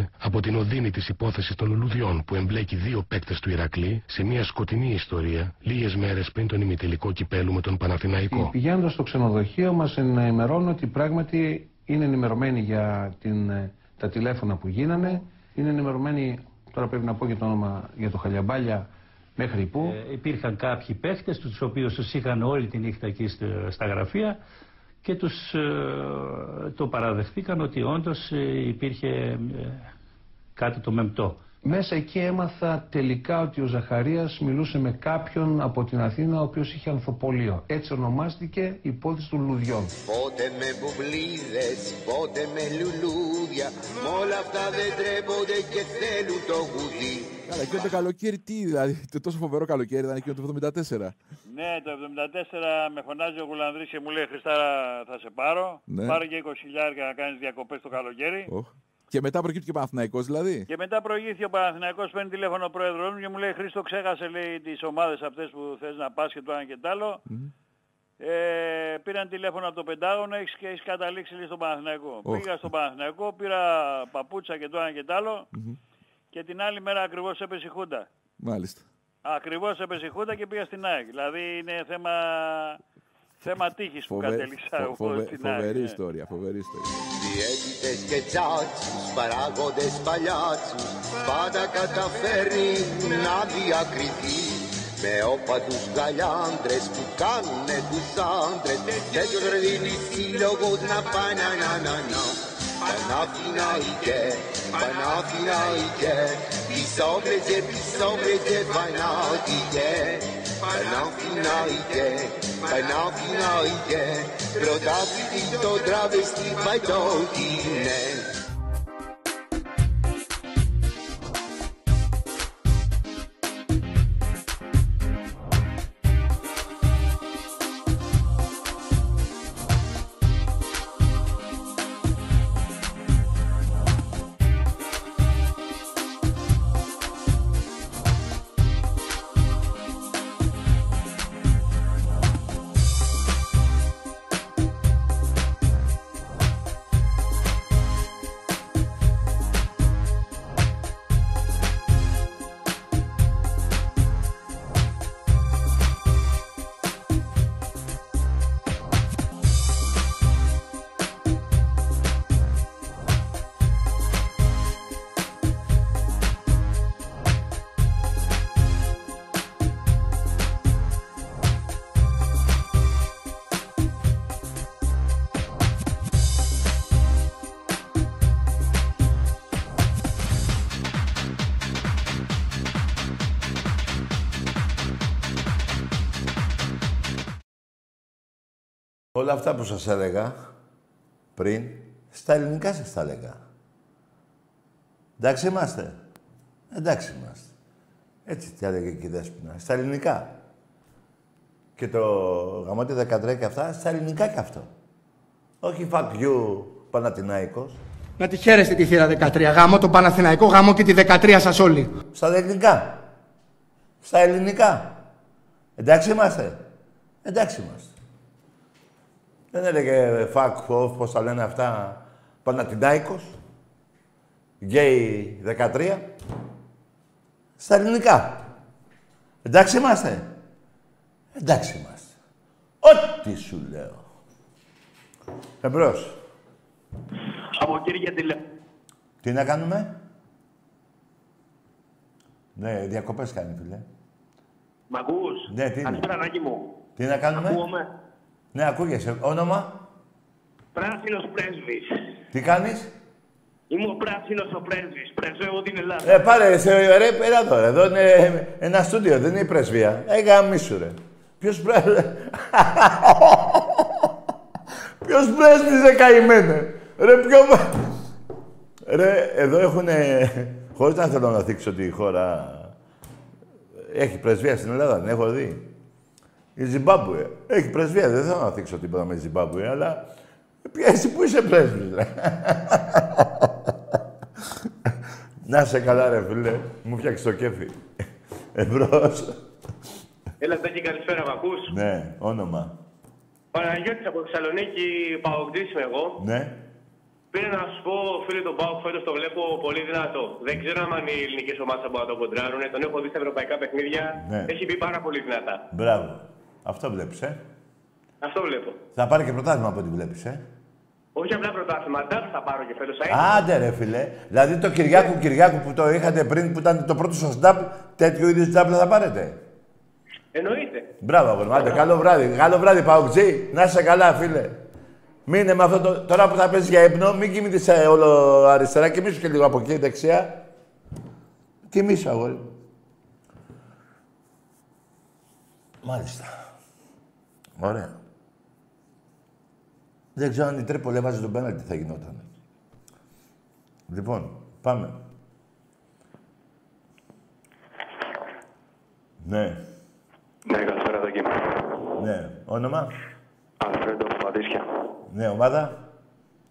1975 από την οδύνη της υπόθεσης των λουλουδιών που εμπλέκει δύο παίκτες του Ηρακλή σε μια σκοτεινή ιστορία λίγες μέρες πριν τον ημιτελικό κυπέλου με τον Παναθηναϊκό. Πηγαίνοντα στο ξενοδοχείο μας ενημερώνουν ότι πράγματι είναι ενημερωμένοι για την, ε, τα τηλέφωνα που γίνανε. Είναι ενημερωμένοι, τώρα πρέπει να πω και το όνομα για το Χαλιαμπάλια, μέχρι που. Ε, υπήρχαν κάποιοι παίχτες, τους οποίους τους είχαν όλη τη νύχτα εκεί στο- στα γραφεία και τους ε, το παραδεχτήκαν ότι όντως ε, υπήρχε ε, κάτι το μεμπτό. Μέσα εκεί έμαθα τελικά ότι ο Ζαχαρίας μιλούσε με κάποιον από την Αθήνα ο οποίος είχε ανθοπολείο. Έτσι ονομάστηκε η υπόθεση των λουδιών. Πότε με μπουμπλίδες, πότε με λουλούδια Μ' όλα αυτά δεν τρέπονται και θέλουν το γουδί Καλά, εκείνο το καλοκαίρι τι, δηλαδή, το τόσο φοβερό καλοκαίρι ήταν εκείνο το 74. Ναι, το 74 με φωνάζει ο Γουλανδρής και μου λέει Χριστά θα σε πάρω. Ναι. Πάρω και 20 χιλιάρια να κάνεις διακοπές το καλοκαίρι. Οχ. Και μετά προκύπτει και ο Παναθηναϊκός δηλαδή. Και μετά προηγήθηκε ο Παναθηναϊκός, παίρνει τηλέφωνο ο πρόεδρος μου και μου λέει Χρήστο ξέχασε λέει τις ομάδες αυτές που θες να πας και το ένα και το άλλο. Ε, πήραν τηλέφωνο από το Πεντάγωνο έχεις, και έχεις καταλήξει λέει, στον Παναθηναϊκό. Οχ. Πήγα στον Παναθηναϊκό, πήρα παπούτσα και το ένα και το άλλο και την άλλη μέρα ακριβώς έπεσε η Χούντα. Μάλιστα. Ακριβώς έπεσε η Χούντα και πήγα στην ΑΕΚ. Δηλαδή είναι θέμα, θέμα τύχης που Φοβε- κατέληξα φο- εγώ φοβε- στην ΑΕΚ. Φοβερή ναι. ιστορία, φοβερή ιστορία. Διαίτητες και τσάτσους, παράγοντες παλιάτσους Πάντα καταφέρνει να διακριθεί με όπατους γαλιάντρες που κάνουνε τους άντρες Δεν τους δίνει σύλλογος να πάει να να να να Παναθηναϊκέ, Παναθηναϊκέ Πισόμπλεζε, πισόμπλεζε, Παναθηναϊκέ Παναθηναϊκέ, Παναθηναϊκέ Πρωτάθλητη το τραβεστή παντότινε Όλα αυτά που σας έλεγα πριν, στα ελληνικά σας τα έλεγα. Εντάξει είμαστε. Εντάξει είμαστε. Έτσι τι έλεγε και η Δέσποινα. Στα ελληνικά. Και το γαμότι 13 και αυτά, στα ελληνικά και αυτό. Όχι fuck you, Παναθηναϊκός. Να τη χαίρεστε τη θύρα 13. Γάμο το Παναθηναϊκό, γάμο και τη 13 σας όλοι. Στα ελληνικά. Στα ελληνικά. Εντάξει είμαστε. Εντάξει είμαστε. Δεν έλεγε fuck off, πώς τα λένε αυτά, Παναθηναϊκός. Γκέι 13. Στα ελληνικά. Εντάξει είμαστε. Εντάξει είμαστε. Ό,τι σου λέω. Εμπρός. Από κύριε τηλε... Τι να κάνουμε; Ναι, διακοπές κάνει, φίλε. Μ' ακούς; Ναι, τι είναι; Καλησπέρα, Νάκη μου. Τι να κάνουμε; Ακούγομαι. Ναι, ακούγεσαι. Όνομα; Πράσινος πρέσβης. Τι κάνεις; Είμαι ο πράσινος ο πρέσβης. Πρεσβεύω την Ελλάδα. Ε, πάρε, σε, ρε, πέρα τώρα. Εδώ είναι ένα στούντιο, δεν είναι η πρεσβεία. Ε, γαμίσου, ρε. Ποιος πρέσβης... Ποιος πρέσβης, ρε, καημένε. Ρε, ποιο... Ρε, εδώ έχουνε... Χωρίς να θέλω να θίξω τη χώρα... Έχει πρεσβεία στην Ελλάδα, την έχω δει. Η Ζιμπάμπουε. Έχει πρεσβεία, δεν θέλω να θίξω τίποτα με τη Ζιμπάμπουε, αλλά... Ποια εσύ που είσαι πρέσβης, ρε. να σε καλά, ρε, φίλε. Μου φτιάξεις το κέφι. Εμπρός. Έλα, Τάκη, καλησπέρα, μ' ακούς; Ναι, όνομα. Παναγιώτης από Θεσσαλονίκη, Παοκτής είμαι εγώ. Ναι. Πήρα να σου πω, φίλε, τον Πάοκ φέτος το βλέπω πολύ δυνατό. Δεν ξέρω αν οι ελληνικές ομάδες μπορούν να το κοντράρουν. Τον έχω δει στα ευρωπαϊκά παιχνίδια. Ναι. Έχει μπει πάρα πολύ δυνατά. Μπράβο. Αυτό βλέπεις, ε. Αυτό βλέπω. Θα πάρει και πρωτάθλημα από ό,τι βλέπεις, ε. Όχι απλά πρωτάθλημα, ντάμπ θα πάρω και φέτος. Άντε ρε φίλε. Δηλαδή το Κυριάκου Κυριάκου που το είχατε πριν, που ήταν το πρώτο σας ντάμπ, τέτοιου είδους ντάμπ θα πάρετε; Εννοείται. Μπράβο, αγόρι μου. Άντε, καλό βράδυ. Καλό βράδυ, Παοκτζή. Να είσαι καλά, φίλε. Μείνε με αυτό το... Τώρα που θα παίζει για ύπνο, μην κοιμηθείς ε, όλο αριστερά. Κοιμήσου και λίγο από εκεί, δεξιά. Κοιμήσου, αγόρι μου. Μάλιστα. Ωραία. Δεν ξέρω αν η Τρίπολη έβαζε τον πέναλτι τι θα γινόταν. Λοιπόν, πάμε. Ναι. Ναι, καλησπέρα, Τάκη. Ναι. Όνομα; Αλφρέντο από Πατήσια. Ναι, ομάδα;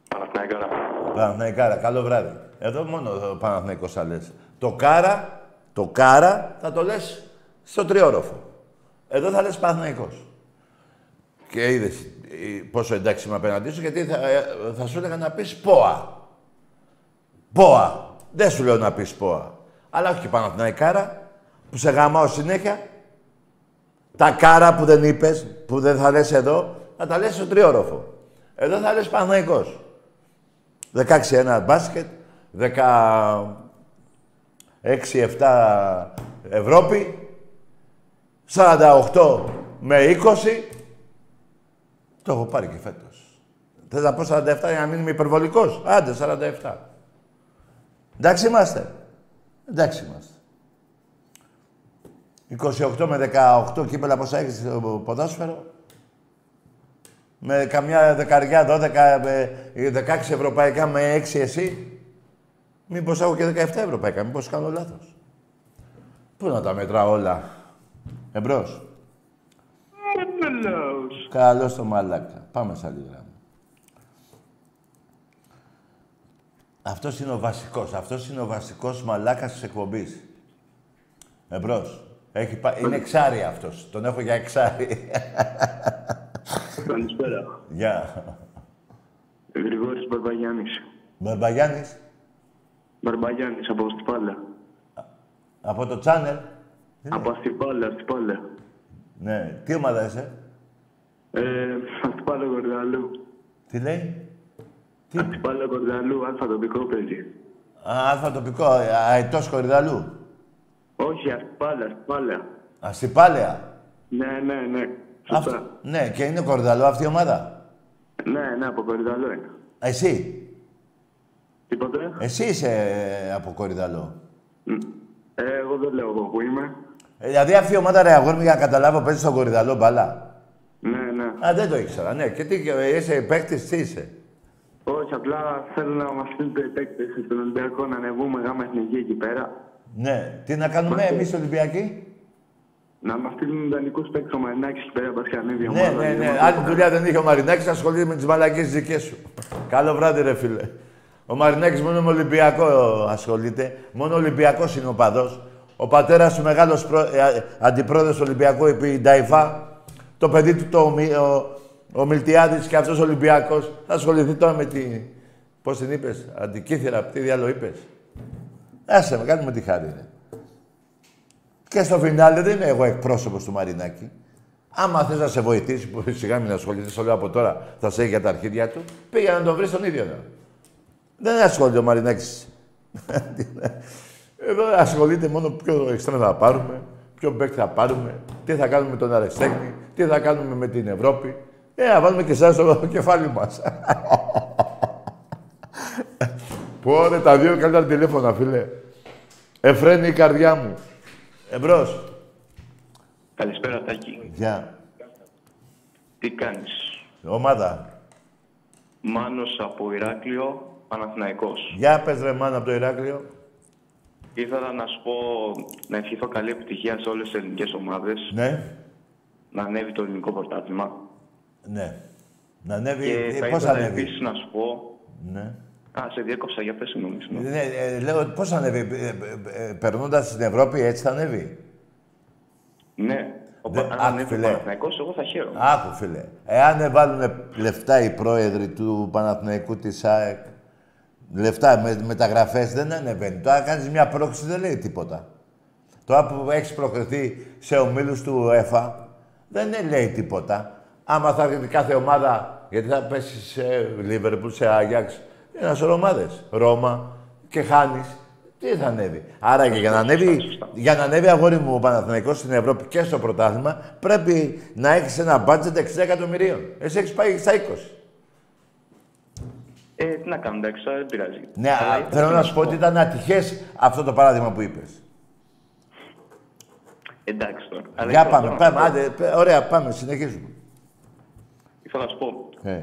Παναθηναϊκάρα. Παναθηναϊκάρα. Καλό βράδυ. Εδώ μόνο ο Παναθηναϊκός θα λες. Το κάρα, το κάρα θα το λες στο τριόροφο. Εδώ θα λες Παναθηναϊκός. Και είδες ε, πόσο εντάξει είμαι απέναντί σου, γιατί θα, ε, θα σου έλεγα να πεις ΠΟΑ. ΠΟΑ. Δεν σου λέω να πεις ΠΟΑ. Αλλά όχι και Παναθηναϊκάρα, που σε γαμάω συνέχεια. Τα κάρα που δεν είπες, που δεν θα λες εδώ, θα τα λες στο τριόροφο. Εδώ θα λες Παναθηναϊκός. 16-1 μπάσκετ, 16-7 Ευρώπη, 48 με 20. Το έχω πάρει και φέτος. Θες να πω 47 για να μην είμαι υπερβολικός; Άντε, 47. Εντάξει είμαστε. Εντάξει είμαστε. 28 με 18 κύπελα πόσα έχεις στο ποδόσφαιρο; Με καμιά δεκαριά, 12, με 16 ευρωπαϊκά με 6 εσύ; Μήπως έχω και 17 ευρωπαϊκά, μήπως κάνω λάθος; Πού να τα μετράω όλα; Εμπρός. Καλώς το μαλάκα. Πάμε σε άλλη γράμμα. Αυτός είναι ο βασικός. Αυτός είναι ο βασικός μαλάκας της εκπομπής. Εμπρός. Έχει πα... Είναι εξάρι αυτός. Τον έχω για εξάρι. Καλησπέρα. Γεια. Γρηγόρης Μπαρμπαγιάννης. Μπαρμπαγιάννης. Μπαρμπαγιάννης από Στυπάλα. Από το channel. Από Αστυπάλα, Αστυπάλα. Ναι. Τι ομάδα είσαι; Ε, Αστυπάλα Κορδαλού. Τι λέει; Αστυπάλα Κορδαλού, αλφα τοπικό παίζει. Α, αλφα τοπικό. Αετός Κορυδαλού. Όχι, Αστυπάλα, Αστυπάλα. Αστυπάλαια. Ναι, ναι, ναι. Αυτό, ναι, και είναι Κορυδαλού αυτή η ομάδα; Ναι, ναι, από Κορδαλού είναι. Εσύ; Τίποτε; Εσύ είσαι ε, από Κορυδαλό. Ε, εγώ δεν λέω εγώ που είμαι. Ε, δηλαδή αυτή η ομάδα ρε αγόρι μου, για να καταλάβω παίζεις στον Κορυδαλό μπαλά. Ναι, ναι. Α, δεν το ήξερα. Ναι, και τι, ε, είσαι παίκτης, τι είσαι; Όχι, απλά θέλω να μας στείλετε επέκταση στον Ολυμπιακό να ανεβούμε γάμα εθνική εκεί πέρα. Ναι. Τι να κάνουμε εμείς Ολυμπιακοί; Να μας στείλουν ιδανικού παίκτες ο Μαρινάκης εκεί πέρα, πα και ανέβει η Ναι, ομάδα. ναι, ναι. Για Άλλη μας. δουλειά δεν είχε ο Μαρινάκης, ασχολείται με τις μαλακίες δικές σου. Καλό βράδυ, ρε φίλε. Ο Μαρινάκης μόνο με Ολυμπιακό ασχολείται. Μόνο Ολυμπιακός είναι ο παδός. Ο πατέρας του μεγάλος προ... ε, αντιπρόεδρος του Ολυμπιακού επί Νταϊφά. Το παιδί του, το, ο, Μι- ο, ο Μιλτιάδης και αυτός Ολυμπιακός. Θα ασχοληθεί τώρα με τη... Πώς την είπες, αντικήθυρα, τι διάλογο είπες. Άσε με, κάνουμε τη χάρη, ρε. Και στο φινάλε δεν είμαι εγώ εκπρόσωπος του Μαρινάκη. Άμα θες να σε βοηθήσει, που σιγά μην ασχοληθείς, το λέω από τώρα, θα σε έχει για τα αρχίδια του, πήγα να τον βρεις τον ίδιο. τώρα. Δεν ασχολείται ο Μαρινάκης. Εδώ ασχολείται μόνο ποιο εξτρέμ θα πάρουμε, ποιο μπέκ θα πάρουμε, τι θα κάνουμε με τον Αρεξέγνη, τι θα κάνουμε με την Ευρώπη. Ε, να βάλουμε και εσάς στο κεφάλι μας. Πόρε τα δύο καλύτερα τηλέφωνα, φίλε. Εφραίνει η καρδιά μου. Εμπρός. Καλησπέρα, Τάκη. Γεια. Τι κάνεις; Ομάδα. Μάνος από Ηράκλειο, Παναθηναϊκός. Για πες ρε μάνα από το Ηράκλειο. Ήθελα να σου πω να ευχηθώ καλή επιτυχία σε όλες τις ελληνικές ομάδες. Ναι. Να ανέβει το ελληνικό πρωτάθλημα. Ναι. Να ανέβει. Και ε, θα πώς ήθελα ανέβει; επίσης να σου πω... Ναι. Α, σε διέκοψα, για πες συγγνώμη. συγγνώμη. Ναι, ε, λέω πώς θα ανέβει; Ε, ε, ε, περνώντας στην Ευρώπη έτσι θα ανέβει; Ναι. Ο Δεν- αν άκου, ανέβει ο φίλε. Παναθηναϊκός, εγώ θα χαίρομαι. Άκου φίλε. Εάν βάλουν λεφτά οι πρόεδροι του Παναθηναϊκού της ΑΕΚ, λεφτά με μεταγραφές δεν ανεβαίνει. Τώρα κάνεις μια πρόκληση δεν λέει τίποτα. Τώρα που έχεις προκριθεί σε ομίλους του ΕΦΑ, δεν λέει τίποτα. Άμα θα έρθει κάθε ομάδα, γιατί θα πέσει σε Λίβερπουλ, σε Άγιαξ, ένας σωρό ομάδες. Ρώμα και χάνεις. Τι θα ανέβει. Άρα και για να ανέβει, για να ανέβει αγόρι μου ο Παναθηναϊκός στην Ευρώπη και στο πρωτάθλημα, πρέπει να έχεις ένα μπάτζετ 60 εκατομμυρίων. Εσύ έχεις πάει στα 20. Ε, τι να κάνω, εντάξει, δεν πειράζει. Ναι, Αλλά α, ήθελα θέλω και να σου πω ότι ήταν ατυχές αυτό το παράδειγμα που είπες. Εντάξει τώρα. Αλλά Για ήθελα πάμε, να πάμε. σου πω- Άντε, πε- ωραία, πάμε, συνεχίζουμε. Ήθελα να σου πω, Ε,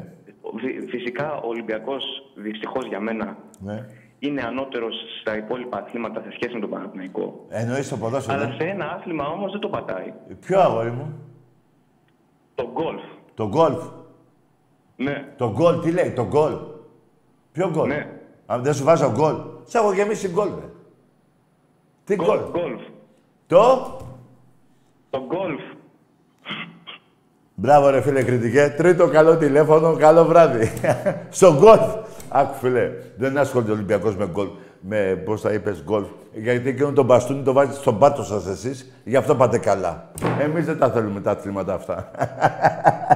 φυ- φυσικά ο Ολυμπιακός, δυστυχώς για μένα, ναι. είναι ανώτερος στα υπόλοιπα αθλήματα σε σχέση με τον Παναθηναϊκό. Εννοείς το ποδόσφαιρο. Αλλά δεν- σε ένα άθλημα όμως δεν το πατάει. Ποιο αγόρι μου; Το γκολφ. Το γκολφ. Ναι. Το γκολ, τι λέει, το γκολ. Ποιο γκολ; Ναι. Αν δεν σου βάζω γκολ. Σε έχω γεμίσει γκολ, ρε. Τι γκολ. Γκολφ. Το; Το γκολφ. Μπράβο ρε φίλε κριτικέ. Τρίτο καλό τηλέφωνο, καλό βράδυ. Στο γκολφ. Άκου φίλε, δεν ασχολείται ο Ολυμπιακός με γκολφ. Με, πώς θα είπες, γκολφ. Γιατί εκείνο τον μπαστούνι το βάζετε στον πάτο σας εσείς. Γι' αυτό πάτε καλά. Εμείς δεν τα θέλουμε τα αθλήματα αυτά.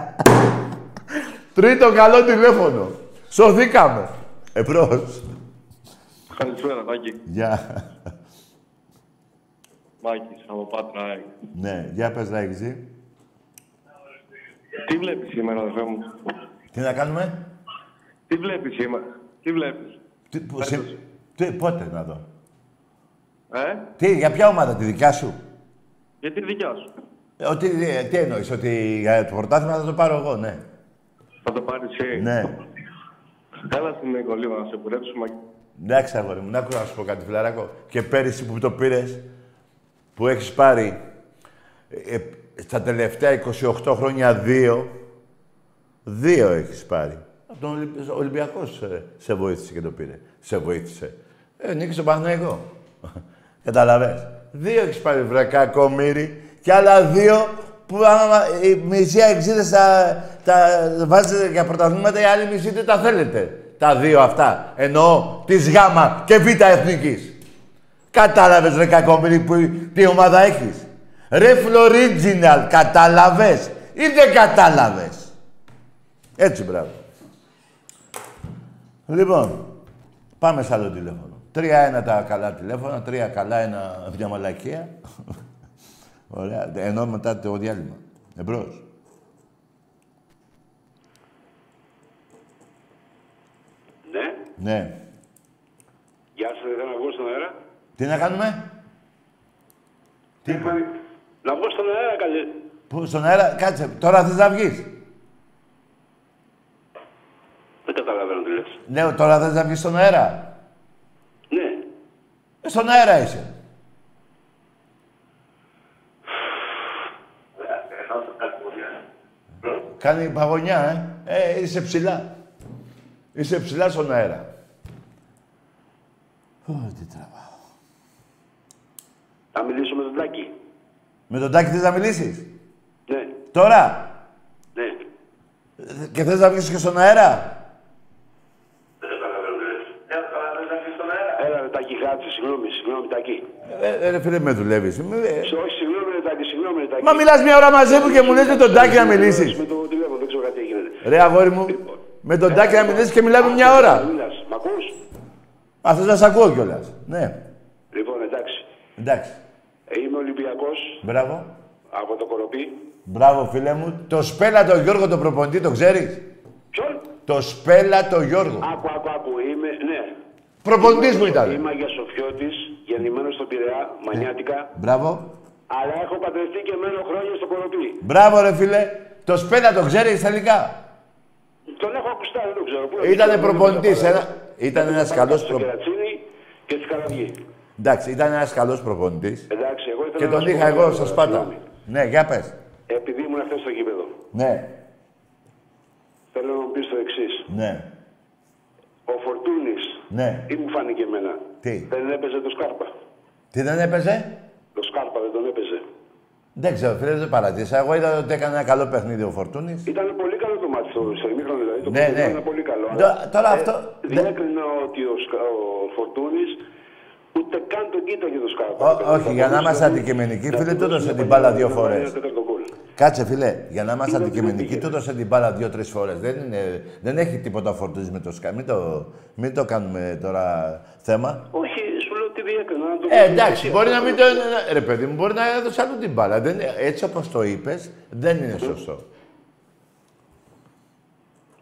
Τρίτο καλό τηλέφωνο. Σωθήκαμε. Εμπρός. Καλησπέρα, Τάκη. Γεια. Μάκης, από Πάτρα. ΑΕΚ. Ναι, για πες Ράγιζη. Τι βλέπεις σήμερα, αδερφέ μου; Τι να κάνουμε; Τι βλέπεις σήμερα; Τι βλέπεις; Τι, που, σε- τι, πότε να δω. Ε, Τι, για ποια ομάδα, τη δικιά σου; για τη δικιά σου. Ε, Ότι, ε, τι εννοείς, ότι για το πρωτάθλημα θα το πάρω εγώ, ναι. Θα το πάρεις εσύ. Ναι. Έλα στην Νίκο λίγο να σε κουρέψουμε. Εντάξει, αγόρι μου, να ακούω να σου πω κάτι, φιλαράκο. Και πέρυσι που το πήρες, που έχεις πάρει ε, ε, στα τελευταία 28 χρόνια δύο, δύο έχεις πάρει. Από τον Ολυμπ... ο Ολυμπιακός ε, σε βοήθησε και το πήρε. Σε βοήθησε. Ε, νίκησε ο Παναθηναϊκό. Καταλαβες. Δύο έχεις πάρει βρακά κομμύρι και άλλα δύο που άμα η μισή εξήντα τα, τα βάζετε για πρωταθλήματα, οι άλλοι μισή δεν τα θέλετε. Τα δύο αυτά. Εννοώ της γάμα και β' εθνικής. Κατάλαβες ρε κακομύρι που τι ομάδα έχεις; Ρε Φλωρίτζιναλ, κατάλαβες ή δεν κατάλαβες; Έτσι μπράβο. Λοιπόν, πάμε σε άλλο τηλέφωνο. Τρία-ένα τα καλά τηλέφωνα, τρία καλά, ένα μια μαλακία. Ωραία. Ενώ μετά το διάλειμμα. Εμπρός. Ναι, Ναι. γεια σας, δεν να βγω στον αέρα. Τι να κάνουμε; Τι, Να βγω στον αέρα, καλέ. Πού, στον αέρα, κάτσε. Τώρα θες να βγεις; Δεν καταλαβαίνω τι λες. Ναι, τώρα θες να βγεις στον αέρα; Ναι. Ε, στον αέρα είσαι. Κάνει παγωνιά, ε. ε. Είσαι ψηλά. Είσαι ψηλά στον αέρα. Ω, τι τραβάω. Θα μιλήσω με τον Τάκη. Με τον Τάκη θες να μιλήσεις; Ναι. Τώρα; Ναι. Ε, Και θες να βγεις και στον αέρα; Έλα ρε Τάκη Χάτση, συγγνώμη, συγγνώμη Τάκη. Ε, ε, ρε φίλε, με δουλεύεις. Με- ε, Σε- Όχι, συγγνώμη ρε Τάκη, συγγνώμη ρε Τάκη. Μα μιλάς μια ώρα μαζί μου και μου λες με τον Τάκη να μιλήσεις. Με το τηλέφωνο, δεν ξέρω κάτι έγινε. Ρε αγόρι μου, με τον Τάκη να μιλήσεις και μιλάμε μια ώρα. Μιλάς, μ' ακούς; Α, θες να σ' ακούω κιόλας. Ναι, Λοιπόν, εντάξει. εντάξει. Ε, Είμαι Ολυμπιακός Μπράβο. από το Κοροπή. Μπράβο, φίλε μου. Το Σπέλα το Γιώργο το προπονητή, το ξέρεις; Ποιον; Το Σπέλα το Γιώργο. Άκου, άκου, άκου. Είμαι, ναι. Προπονητής μου Είμαι- ήταν. Είμαι Αγία Σοφιώτης, γεννημένος στον Πειραιά, μανιάτικα. Μπράβο. Αλλά έχω παντρευτεί και μένω χρόνια στο Κοροπή. Μπράβο, ρε φίλε. Το Σπέλα το ξέρεις τελικά; Τον έχω ακουστά, δεν το ξέρω. Πού να Ήτανε ξέρω, προπονητής. δεν το Ένα... Ήταν ένας καλός Στο προπονητής. Κερατσίνη και στη Καραβιή. Εντάξει, ήταν ένας καλός προπονητής. Εντάξει, εγώ ήθελα Και να τον σου πω είχα κάτι, εγώ τώρα, στο Σπάτα. συγγνώμη. Ναι, για πες. Επειδή ήμουν χθες στο γήπεδο, Ναι, θέλω να μου πεις το εξής. ναι, Ο Φορτούνης, ναι. τι μου φάνηκε εμένα. Τι; Δεν έπαιζε το Σκάρπα. Τι δεν έπαιζε; Το Σκάρπα δεν τον έπαιζε. Δεν ξέρω, φίλε, δεν παρατήρησα. Εγώ είδα ότι έκανε ένα καλό παιχνίδι ο Φορτούνης. Ήταν πολύ καλό το μάτι στο στο ημίχρονο, δηλαδή. Το Ναι, πρώτο ναι. Ήταν πολύ καλό. Τω- τώρα ε, αυτό Διέκρινα ότι ο, Σκα- ο Φορτούνης ούτε καν τον κοίταγε το Σκάρπα. Ό, όχι, για να είμαστε αντικειμενικοί, φίλε, του έδωσε την μπάλα δύο φορές. Κάτσε, φίλε, για να είμαστε αντικειμενικοί, του έδωσε την μπάλα δύο-τρεις φορές. Δεν, είναι- δεν έχει τίποτα φορτούζει με το σκά. Μην το, μην το κάνουμε τώρα θέμα. Όχι, σου λέω ότι διέκρινα. να το Ε, δεις εντάξει, εσύ. μπορεί να μην το. Ρε, παιδί μου, μπορεί να έδωσε αλλού την μπάλα. Δεν, έτσι όπως το είπες, δεν είναι σωστό.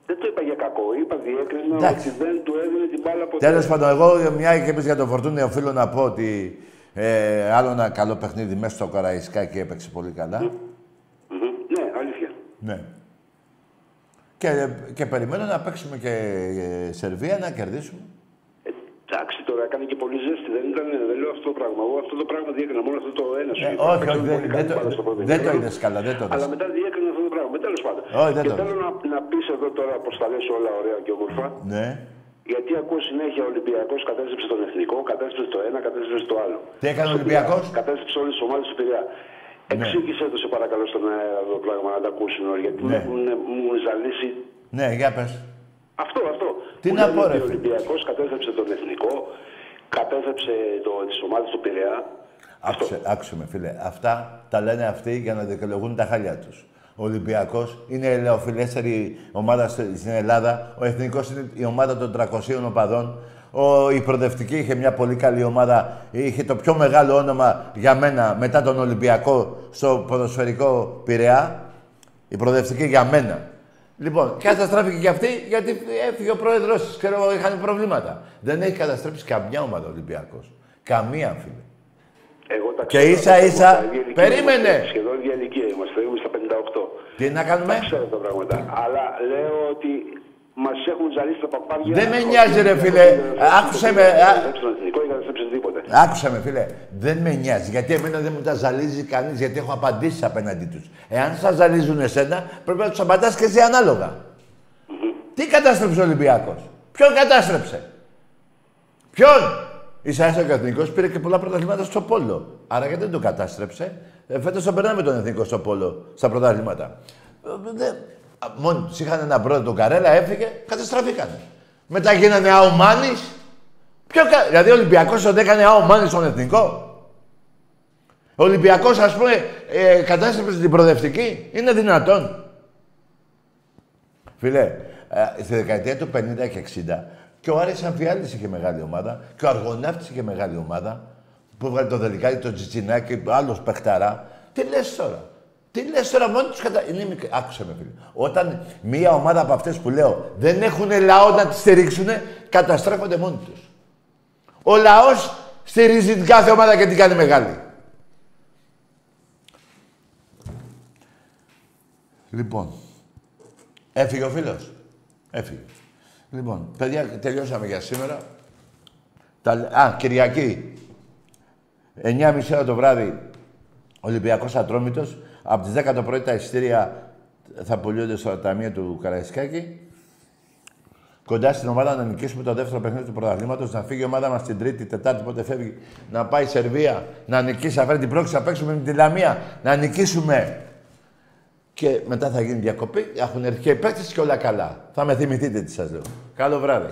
Δεν το είπα για κακό. Είπα διέκρινα Εντάξει. ότι δεν του έδινε την μπάλα ποτέ. Τέλος πάντων, εγώ μια και είπες για τον Φορτούνη, οφείλω να πω ότι ε, άλλο ένα καλό παιχνίδι μέσα στο Καραϊσκάκι έπαιξε πολύ καλά. Μμμ. Ναι, αλήθεια. Ναι. Και, και περιμένω να παίξουμε και ε, Σερβία να κερδίσουμε. Εντάξει, τώρα έκανε και πολύ ζέστη. Δεν, ήταν, δεν λέω αυτό το πράγμα. Εγώ αυτό το πράγμα διέκρινα μόνο αυτό το ένα σου. Ε, είπα. όχι, Παίξαμε όχι, δεν, πολύ δεν, καλή μπάλα στο το, πρώτο δεν το ημίχρονο. είδες καλά, δεν το είδες. Αλλά μετά διέκρινα αυτό το πράγμα. Τέλος πάντων. Όχι, δεν και το θέλω να, να πεις εδώ τώρα πώ τα λες όλα ωραία και όμορφα. Ναι. Γιατί ακούω συνέχεια ο Ολυμπιακός κατέστρεψε τον εθνικό, κατέστρεψε το ένα, κατέστρεψε το άλλο. Τι έκανε ο Στο Ολυμπιακός; Πειραιά, Κατέστρεψε όλες τις ομάδες του Πειραιά. Ναι. Εξήγησε το σε παρακαλώ στον αέρα αυτό το πράγμα να τα ακούσουν όλοι. Γιατί Ναι. με έχουν μου ζαλίσει Ναι, για πες. Αυτό, αυτό. Τι Που να λένε πω, ότι ρε, Ο φίλε. Ολυμπιακός κατέστρεψε τον εθνικό, κατέστρεψε το, τις ομάδες του Πειραιά. Άκουσε, άκουσε με, φίλε. Αυτά τα λένε αυτοί για να δικαιολογούν τα χάλια τους. Ο Ολυμπιακός είναι η ελαιοφιλέστερη ομάδα στη- στην Ελλάδα. Ο Εθνικός είναι η ομάδα των 300 οπαδών. Ο, η Προοδευτική είχε μια πολύ καλή ομάδα. Είχε το πιο μεγάλο όνομα για μένα μετά τον Ολυμπιακό στο ποδοσφαιρικό Πειραιά. Η Προοδευτική για μένα. Λοιπόν, καταστράφηκε και αυτή γιατί έφυγε ο πρόεδρό της. Ξέρω εγώ, είχαν προβλήματα. Δεν έχει καταστρέψει καμιά ομάδα ο Ολυμπιακός. Καμία, φίλε. Εγώ τα Και ξέρω, ίσα τα ίσα- πράγματα, ίδια ηλικία Περίμενε. είμαστε, Σχεδόν ίδια ηλικία είμαστε, είμαστε στα 58. Τι να κάνουμε; Τα ξέρω τα πράγματα. Αλλά λέω ότι μα έχουν ζαλίσει τα παπάρια. Δεν με νοιάζει, ρε, φίλε. Άκουσε με, α- Δεν κατέστρεψε τον εθνικό ή κατέστρεψε τίποτε. Άκουσα με, φίλε. Δεν με νοιάζει. Γιατί εμένα δεν μου τα ζαλίζει κανεί, γιατί έχω απαντήσει απέναντί του. Εάν σα ζαλίζουν εσένα, πρέπει να του απαντά και εσύ ανάλογα. Τι κατάστρεψε ο Ολυμπιακό. Ποιον κατάστρεψε. Ποιον. Ίσα ίσα και ο Εθνικό πήρε και πολλά πρωταθλήματα στο Πόλο. Άρα γιατί δεν το κατάστρεψε. Ε, Φέτο τον περνάμε τον Εθνικό στο Πόλο, στα πρωταθλήματα. Ε, δεν- α, Μόνοι τους είχαν ένα πρώτο τον Καρέλα, έφυγε, καταστραφήκαν. Μετά γίνανε αομάνι. Ποιο κα... Δηλαδή ο Ολυμπιακός τον έκανε αομάνι στον Εθνικό. Ο Ολυμπιακός, ας πούμε, ε, κατάστρεψε την προοδευτική. Είναι δυνατόν. Φίλε, ε, στη δεκαετία του 50 και 60 και ο Άρης Αμφιάλης είχε μεγάλη ομάδα και ο Αργοναύτης είχε μεγάλη ομάδα που έβγαλε το Δελικάδη, το Τσιτσινάκι, άλλος παιχταρά. Τι λες τώρα; Τι λες τώρα, μόνοι τους κατα... Είναι μικρ... Άκουσε με φίλε. Όταν μία ομάδα από αυτές που λέω δεν έχουν λαό να τη στηρίξουν, καταστρέφονται μόνοι τους. Ο λαός στηρίζει την κάθε ομάδα και την κάνει μεγάλη. Λοιπόν, έφυγε ο φίλος. Έφυγε. Λοιπόν, παιδιά, τελειώσαμε για σήμερα. Τα... Α, Κυριακή. 9.30 ώρα το βράδυ, Ολυμπιακός Ατρόμητος. Από τις 10 το πρωί τα εισιτήρια θα πουλούνται στο ταμείο του Καραϊσκάκη. Κοντά στην ομάδα να νικήσουμε το δεύτερο παιχνίδι του πρωταθλήματος, να φύγει η ομάδα μας την Τρίτη, Τετάρτη, πότε φεύγει, να πάει η Σερβία, να νικήσει, να φέρει την πρόκληση, να παίξουμε με τη Λαμία, να νικήσουμε. Και μετά θα γίνει διακοπή, έχουν έρθει και οι παίκτες και όλα καλά. Θα με θυμηθείτε τι σας λέω. Καλό βράδυ.